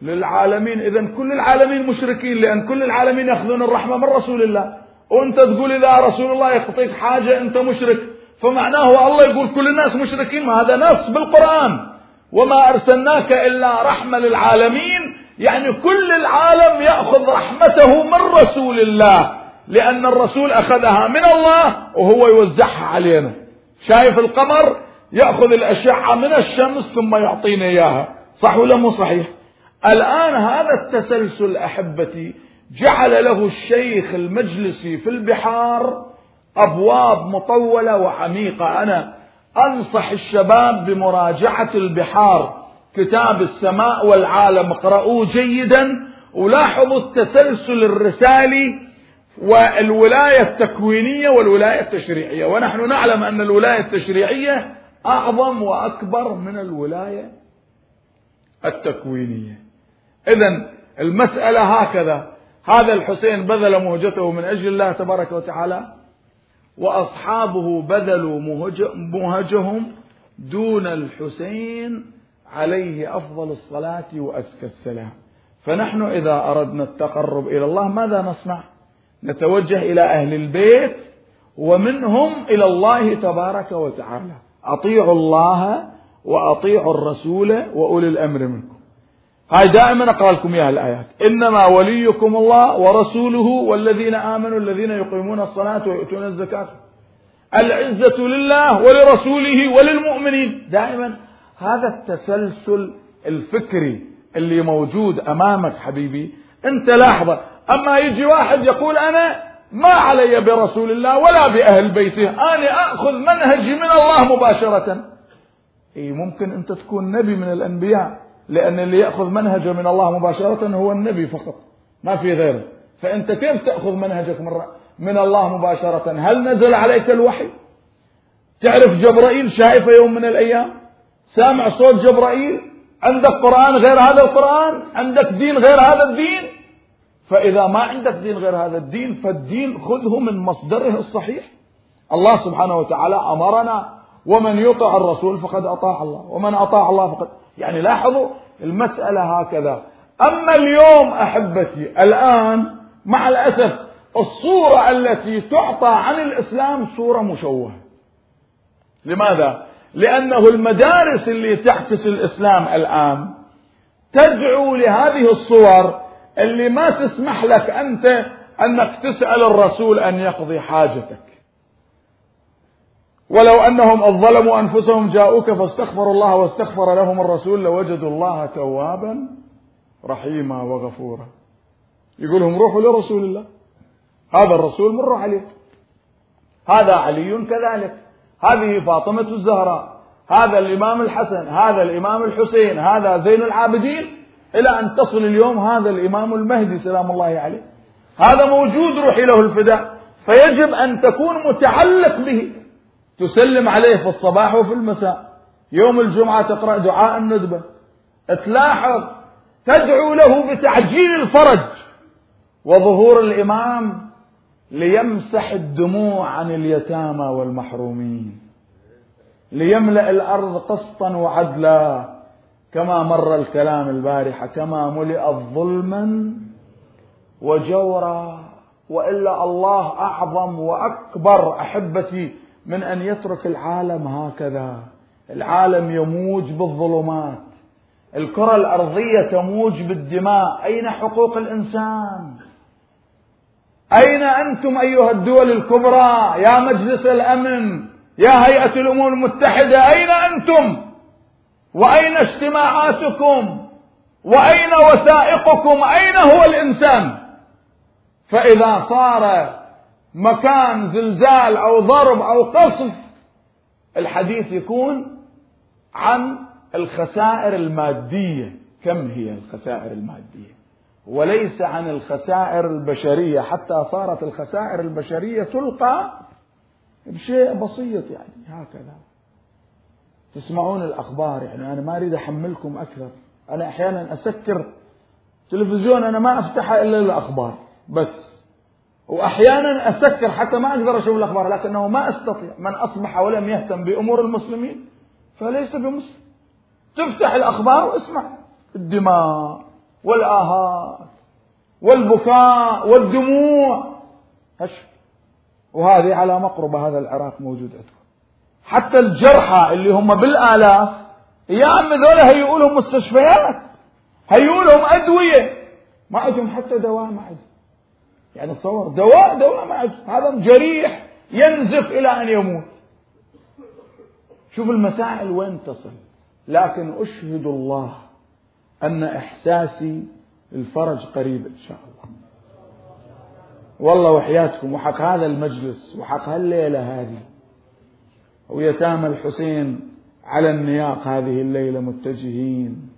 للعالمين. إذا كل العالمين مشركين لأن كل العالمين يأخذون الرحمة من رسول الله. وأنت تقول إذا رسول الله يعطيك حاجة أنت مشرك. فمعناه الله يقول كل الناس مشركين ما هذا نص بالقرآن. وما أرسلناك إلا رحمة للعالمين. يعني كل العالم يأخذ رحمته من رسول الله. لأن الرسول أخذها من الله وهو يوزعها علينا. شايف القمر؟ يأخذ الأشعة من الشمس ثم يعطينا إياها. صح ولا مو صحيح؟ الآن هذا التسلسل أحبتي جعل له الشيخ المجلسي في البحار أبواب مطولة وعميقة. أنا أنصح الشباب بمراجعة البحار. كتاب السماء والعالم اقرأوه جيدا ولاحظوا التسلسل الرسالي والولاية التكوينية والولاية التشريعية. ونحن نعلم أن الولاية التشريعية أعظم وأكبر من الولاية التكوينية. إذا المسألة هكذا. هذا الحسين بذل مهجته من أجل الله تبارك وتعالى. وأصحابه بذلوا مهجهم دون الحسين عليه أفضل الصلاة وأزكى السلام. فنحن إذا أردنا التقرب إلى الله ماذا نصنع؟ نتوجه إلى أهل البيت ومنهم إلى الله تبارك وتعالى. أطيعوا الله وأطيعوا الرسول وأولي الأمر منكم. هاي دائما أقرأ لكم إياها الآيات. إنما وليكم الله ورسوله والذين آمنوا الذين يقيمون الصلاة ويؤتون الزكاة. العزة لله ولرسوله وللمؤمنين. دائما هذا التسلسل الفكري اللي موجود أمامك حبيبي. أنت لاحظة. أما يجي واحد يقول أنا ما علي برسول الله ولا بأهل بيته. أنا أخذ منهجي من الله مباشرة. إيه ممكن أنت تكون نبي من الأنبياء. لأن اللي يأخذ منهجه من الله مباشرة هو النبي فقط. ما في غيره. فأنت كيف تأخذ منهجك من من الله مباشرة؟ هل نزل عليك الوحي؟ تعرف جبرائيل شايفه يوم من الأيام؟ سامع صوت جبرائيل؟ عندك قرآن غير هذا القرآن؟ عندك دين غير هذا الدين؟ فإذا ما عندك دين غير هذا الدين فالدين خذه من مصدره الصحيح. الله سبحانه وتعالى أمرنا ومن يطع الرسول فقد أطاع الله ومن أطاع الله فقد يعني لاحظوا المسألة هكذا. أما اليوم أحبتي الآن مع الأسف الصورة التي تعطى عن الإسلام صورة مشوهة. لماذا؟ لأنه المدارس اللي تعكس الإسلام الآن تدعو لهذه الصور اللي ما تسمح لك أنت أنك تسأل الرسول أن يقضي حاجتك. ولو أنهم أظلموا أنفسهم جاءوك فاستغفروا الله واستغفر لهم الرسول لوجدوا الله توابا رحيما وغفورا. يقول لهم روحوا لرسول الله. هذا الرسول مروا عليه هذا علي كذلك. هذه فاطمة الزهراء. هذا الإمام الحسن. هذا الإمام الحسين. هذا زين العابدين. إلى أن تصل اليوم هذا الإمام المهدي سلام الله عليه. هذا موجود روحي له الفداء. فيجب أن تكون متعلق به. تسلم عليه في الصباح وفي المساء. يوم الجمعة تقرأ دعاء الندبة. تلاحظ تدعو له بتعجيل الفرج وظهور الإمام ليمسح الدموع عن اليتامى والمحرومين. ليملأ الأرض قسطا وعدلا. كما مر الكلام البارحة. كما ملئت ظلما وجورا. وإلا الله أعظم وأكبر أحبتي من أن يترك العالم هكذا. العالم يموج بالظلمات. الكرة الأرضية تموج بالدماء. أين حقوق الإنسان؟ أين أنتم أيها الدول الكبرى؟ يا مجلس الأمن يا هيئة الأمم المتحدة أين أنتم؟ وأين اجتماعاتكم؟ وأين وثائقكم؟ أين هو الإنسان؟ فإذا صار مكان زلزال أو ضرب أو قصف الحديث يكون عن الخسائر المادية. كم هي الخسائر المادية؟ وليس عن الخسائر البشرية. حتى صارت الخسائر البشرية تلقى بشيء بسيط يعني هكذا. تسمعون الأخبار يعني أنا ما أريد أحملكم أكثر. أنا أحيانا أسكر تلفزيون أنا ما أفتحه إلا الأخبار. بس وأحيانا أسكر حتى ما أقدر أشوف الأخبار لكنه ما أستطيع. من أصبح ولم يهتم بأمور المسلمين فليس بمسلم. تفتح الأخبار واسمع. الدماء والآهات والبكاء والدموع. هش. وهذه على مقربة هذا العراق موجود عندكم. حتى الجرحى اللي هم بالآلاف يا عم ذولا هيئوا لهم مستشفيات هيئوا لهم أدوية. ما عندهم حتى دواء ما عندهم يعني تصور دواء دواء ما هذا جريح ينزف إلى أن يموت. شوف المسائل وين تصل. لكن أشهد الله أن إحساسي الفرج قريب إن شاء الله. والله وحياتكم وحق هذا المجلس وحق هالليلة هذه. ويتامى الحسين على النياق هذه الليلة متجهين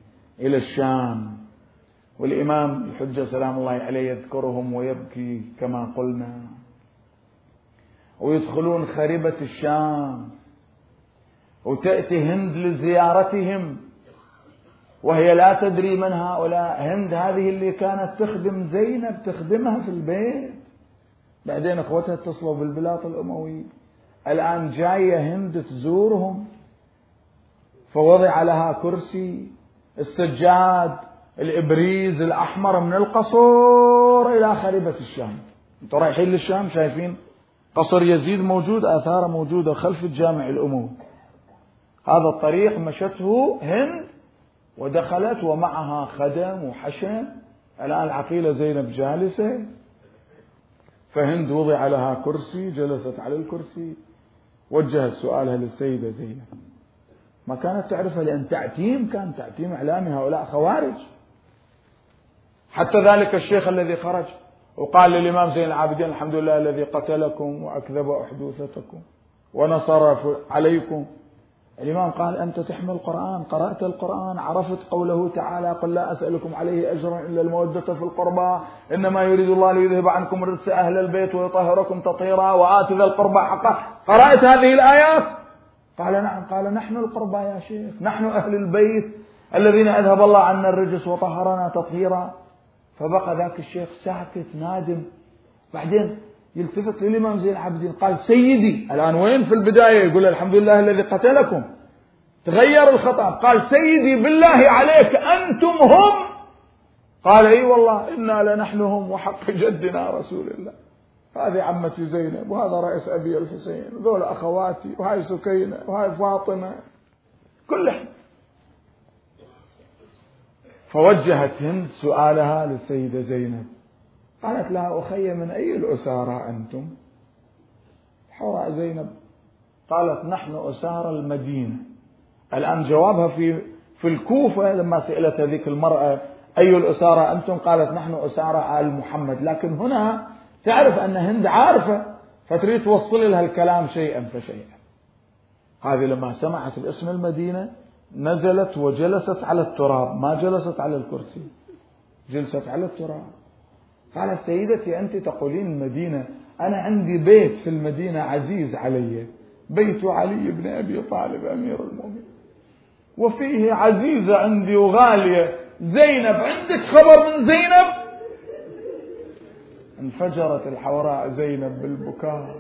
إلى الشام. والإمام الحجة سلام الله عليه يذكرهم ويبكي كما قلنا. ويدخلون خربة الشام وتأتي هند لزيارتهم وهي لا تدري من هؤلاء. هند هذه اللي كانت تخدم زينب تخدمها في البيت. بعدين أخوتها اتصلوا بالبلاط الأموي. الآن جاية هند تزورهم فوضع لها كرسي. السجاد الإبريز الأحمر من القصور إلى خريبة الشام. أنتم رايحين للشام شايفين قصر يزيد موجود اثاره موجودة خلف الجامع الاموي هذا الطريق مشته هند ودخلت ومعها خدم وحشم الآن العقيلة زينب جالسة. فهند وضع لها كرسي جلست على الكرسي وجهت سؤالها للسيدة زينب ما كانت تعرفها؟ لأن تعتيم كان تعتيم إعلامي هؤلاء خوارج. حتى ذلك الشيخ الذي خرج وقال للإمام زين العابدين الحمد لله الذي قتلكم وأكذب أحدوثتكم ونصر عليكم. الإمام قال أنت تحمل القرآن قرأت القرآن عرفت قوله تعالى قل لا أسألكم عليه أجرا إلا المودة في القربى إنما يريد الله ليذهب عنكم الرجس أهل البيت ويطهركم تطهيرا وآت ذا القربى حقه. قرأت هذه الآيات؟ قال نعم قال نحن القربى يا شيخ نحن أهل البيت الذين أذهب الله عنا الرجس وطهرنا تطهيرا. فبقى ذاك الشيخ ساكت نادم. بعدين يلتفت للإمام زين العابدين قال سيدي. الآن وين في البداية؟ يقول الحمد لله الذي قتلكم تغير الخطاب قال سيدي بالله عليك أنتم هم. قال إي والله إنا لنحن هم وحق جدنا رسول الله. هذه عمتي زينب وهذا رئيس أبي الحسين وذول أخواتي وهاي سكينة وهاي فاطمة. كلهم. فوجهت هند سؤالها للسيدة زينب. قالت لها أخي من أي الأسارى أنتم؟ حوراء زينب قالت نحن أسارى المدينة. الآن جوابها في في الكوفة لما سئلت هذيك المرأة أي الأسارى أنتم؟ قالت نحن أسارى آل محمد. لكن هنا تعرف أن هند عارفة فتريد توصل لها الكلام شيئا فشيئا. هذه لما سمعت باسم المدينة نزلت وجلست على التراب ما جلست على الكرسي جلست على التراب. قالت سيدتي أنت تقولين المدينة أنا عندي بيت في المدينة عزيز علي بيت علي بن أبي طالب أمير المؤمنين. وفيه عزيزة عندي وغالية زينب عندك خبر من زينب؟ انفجرت الحوراء زينب بالبكاء.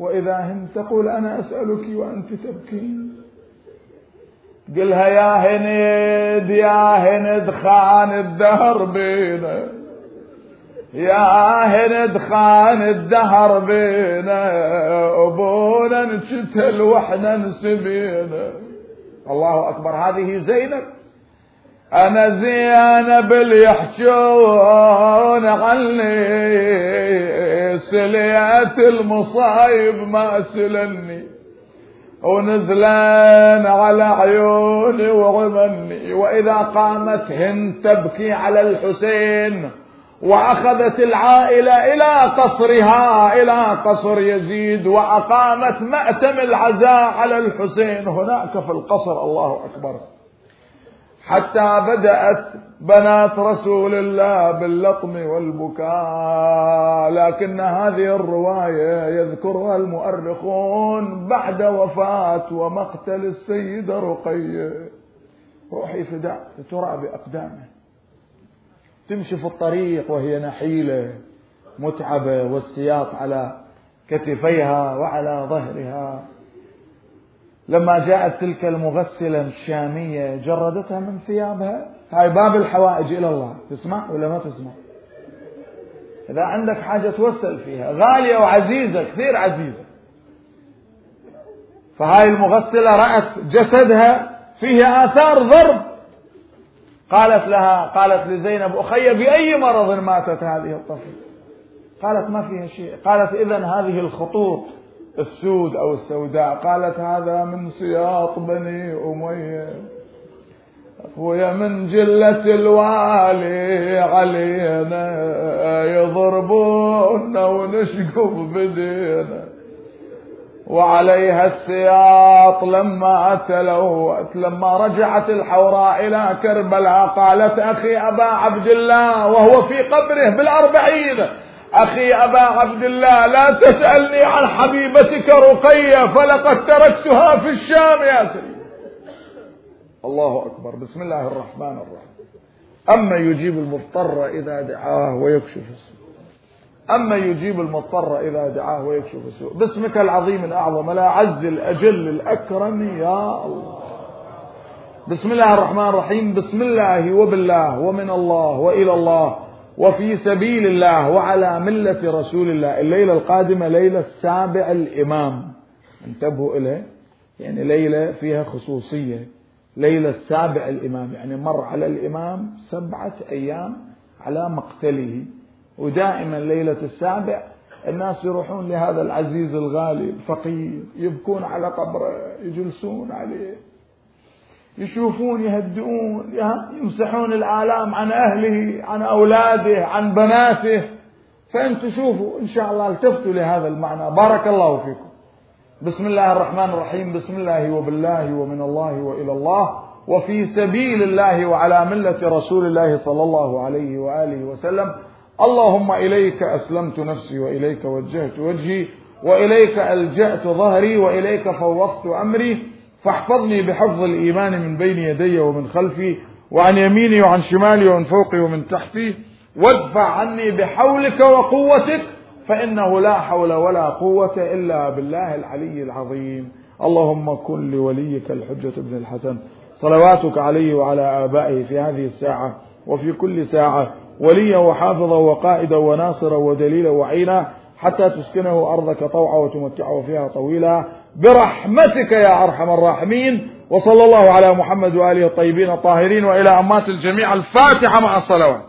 وإذا هند تقول أنا أسألك وأنت تبكين. قلها يا هند يا هند خان الدهر بينا يا هند خان الدهر بينا ابونا نشتل وإحنا نسبينا الله اكبر هذه زينب أنا زينب اللي يحجون عني سليت المصايب ما سلني ونزلان على عيوني وغمني وإذا قامت هند تبكي على الحسين وأخذت العائلة إلى قصرها إلى قصر يزيد وأقامت مأتم العزاء على الحسين. هناك في القصر الله أكبر. حتى بدأت بنات رسول الله باللطم والبكاء. لكن هذه الرواية يذكرها المؤرخون بعد وفاة ومقتل السيدة رقية. روحي فداء ترى بأقدامه. تمشي في الطريق وهي نحيلة متعبة والسياط على كتفيها وعلى ظهرها. لما جاءت تلك المغسلة الشامية جردتها من ثيابها. هاي باب الحوائج إلى الله. تسمع ولا ما تسمع؟ إذا عندك حاجة توسل فيها. غالية وعزيزة كثير عزيزة. فهاي المغسلة رأت جسدها فيه آثار ضرب. قالت لها قالت لزينب أخي بأي مرض ماتت هذه الطفلة؟ قالت ما فيها شيء. قالت إذا هذه الخطوط السود أو السوداء. قالت هذا من سياط بني أمية. ويا من جلة الوالي علينا يضربونا ونشقف بدينا. وعليها السياط لما تلوت لما رجعت الحوراء إلى كربلاء قالت أخي أبا عبد الله وهو في قبره بالأربعين. أخي أبا عبد الله لا تسألني عن حبيبتك رقية فلقد تركتها في الشام يا سيدي. الله أكبر. بسم الله الرحمن الرحيم. أما يجيب المضطر إذا دعاه ويكشف السوء. أما يجيب المضطر إذا دعاه ويكشف السوء. باسمك العظيم الأعظم الأعز الأجل الأكرم يا الله. بسم الله الرحمن الرحيم. بسم الله وبالله ومن الله وإلى الله. وفي سبيل الله وعلى ملة رسول الله. الليلة القادمة ليلة سابع الإمام. انتبهوا إليه. يعني ليلة فيها خصوصية. ليلة سابع الإمام. يعني مر على الإمام سبعة أيام على مقتله. ودائما ليلة السابع الناس يروحون لهذا العزيز الغالي الفقير. يبكون على قبره. يجلسون عليه. يشوفون يهدئون يمسحون الآلام عن أهله عن أولاده عن بناته. فأنتم شوفوا إن شاء الله التفتوا لهذا المعنى. بارك الله فيكم. بسم الله الرحمن الرحيم. بسم الله وبالله ومن الله وإلى الله وفي سبيل الله وعلى ملة رسول الله صلى الله عليه وآله وسلم. اللهم إليك أسلمت نفسي وإليك وجهت وجهي وإليك ألجأت ظهري وإليك فوضت أمري. فاحفظني بحفظ الإيمان من بين يدي ومن خلفي وعن يميني وعن شمالي ومن فوقي ومن تحتي. وادفع عني بحولك وقوتك فإنه لا حول ولا قوة إلا بالله العلي العظيم. اللهم كن لوليك الحجة بن الحسن. صلواتك عليه وعلى آبائه في هذه الساعة وفي كل ساعة. وليا وحافظا وقائدا وناصرا ودليلا وعينا حتى تسكنه أرضك طوعا وتمتعه فيها طويلا. برحمتك يا أرحم الراحمين وصلى الله على محمد وآله الطيبين الطاهرين وإلى أمات الجميع الفاتحة مع الصلوات.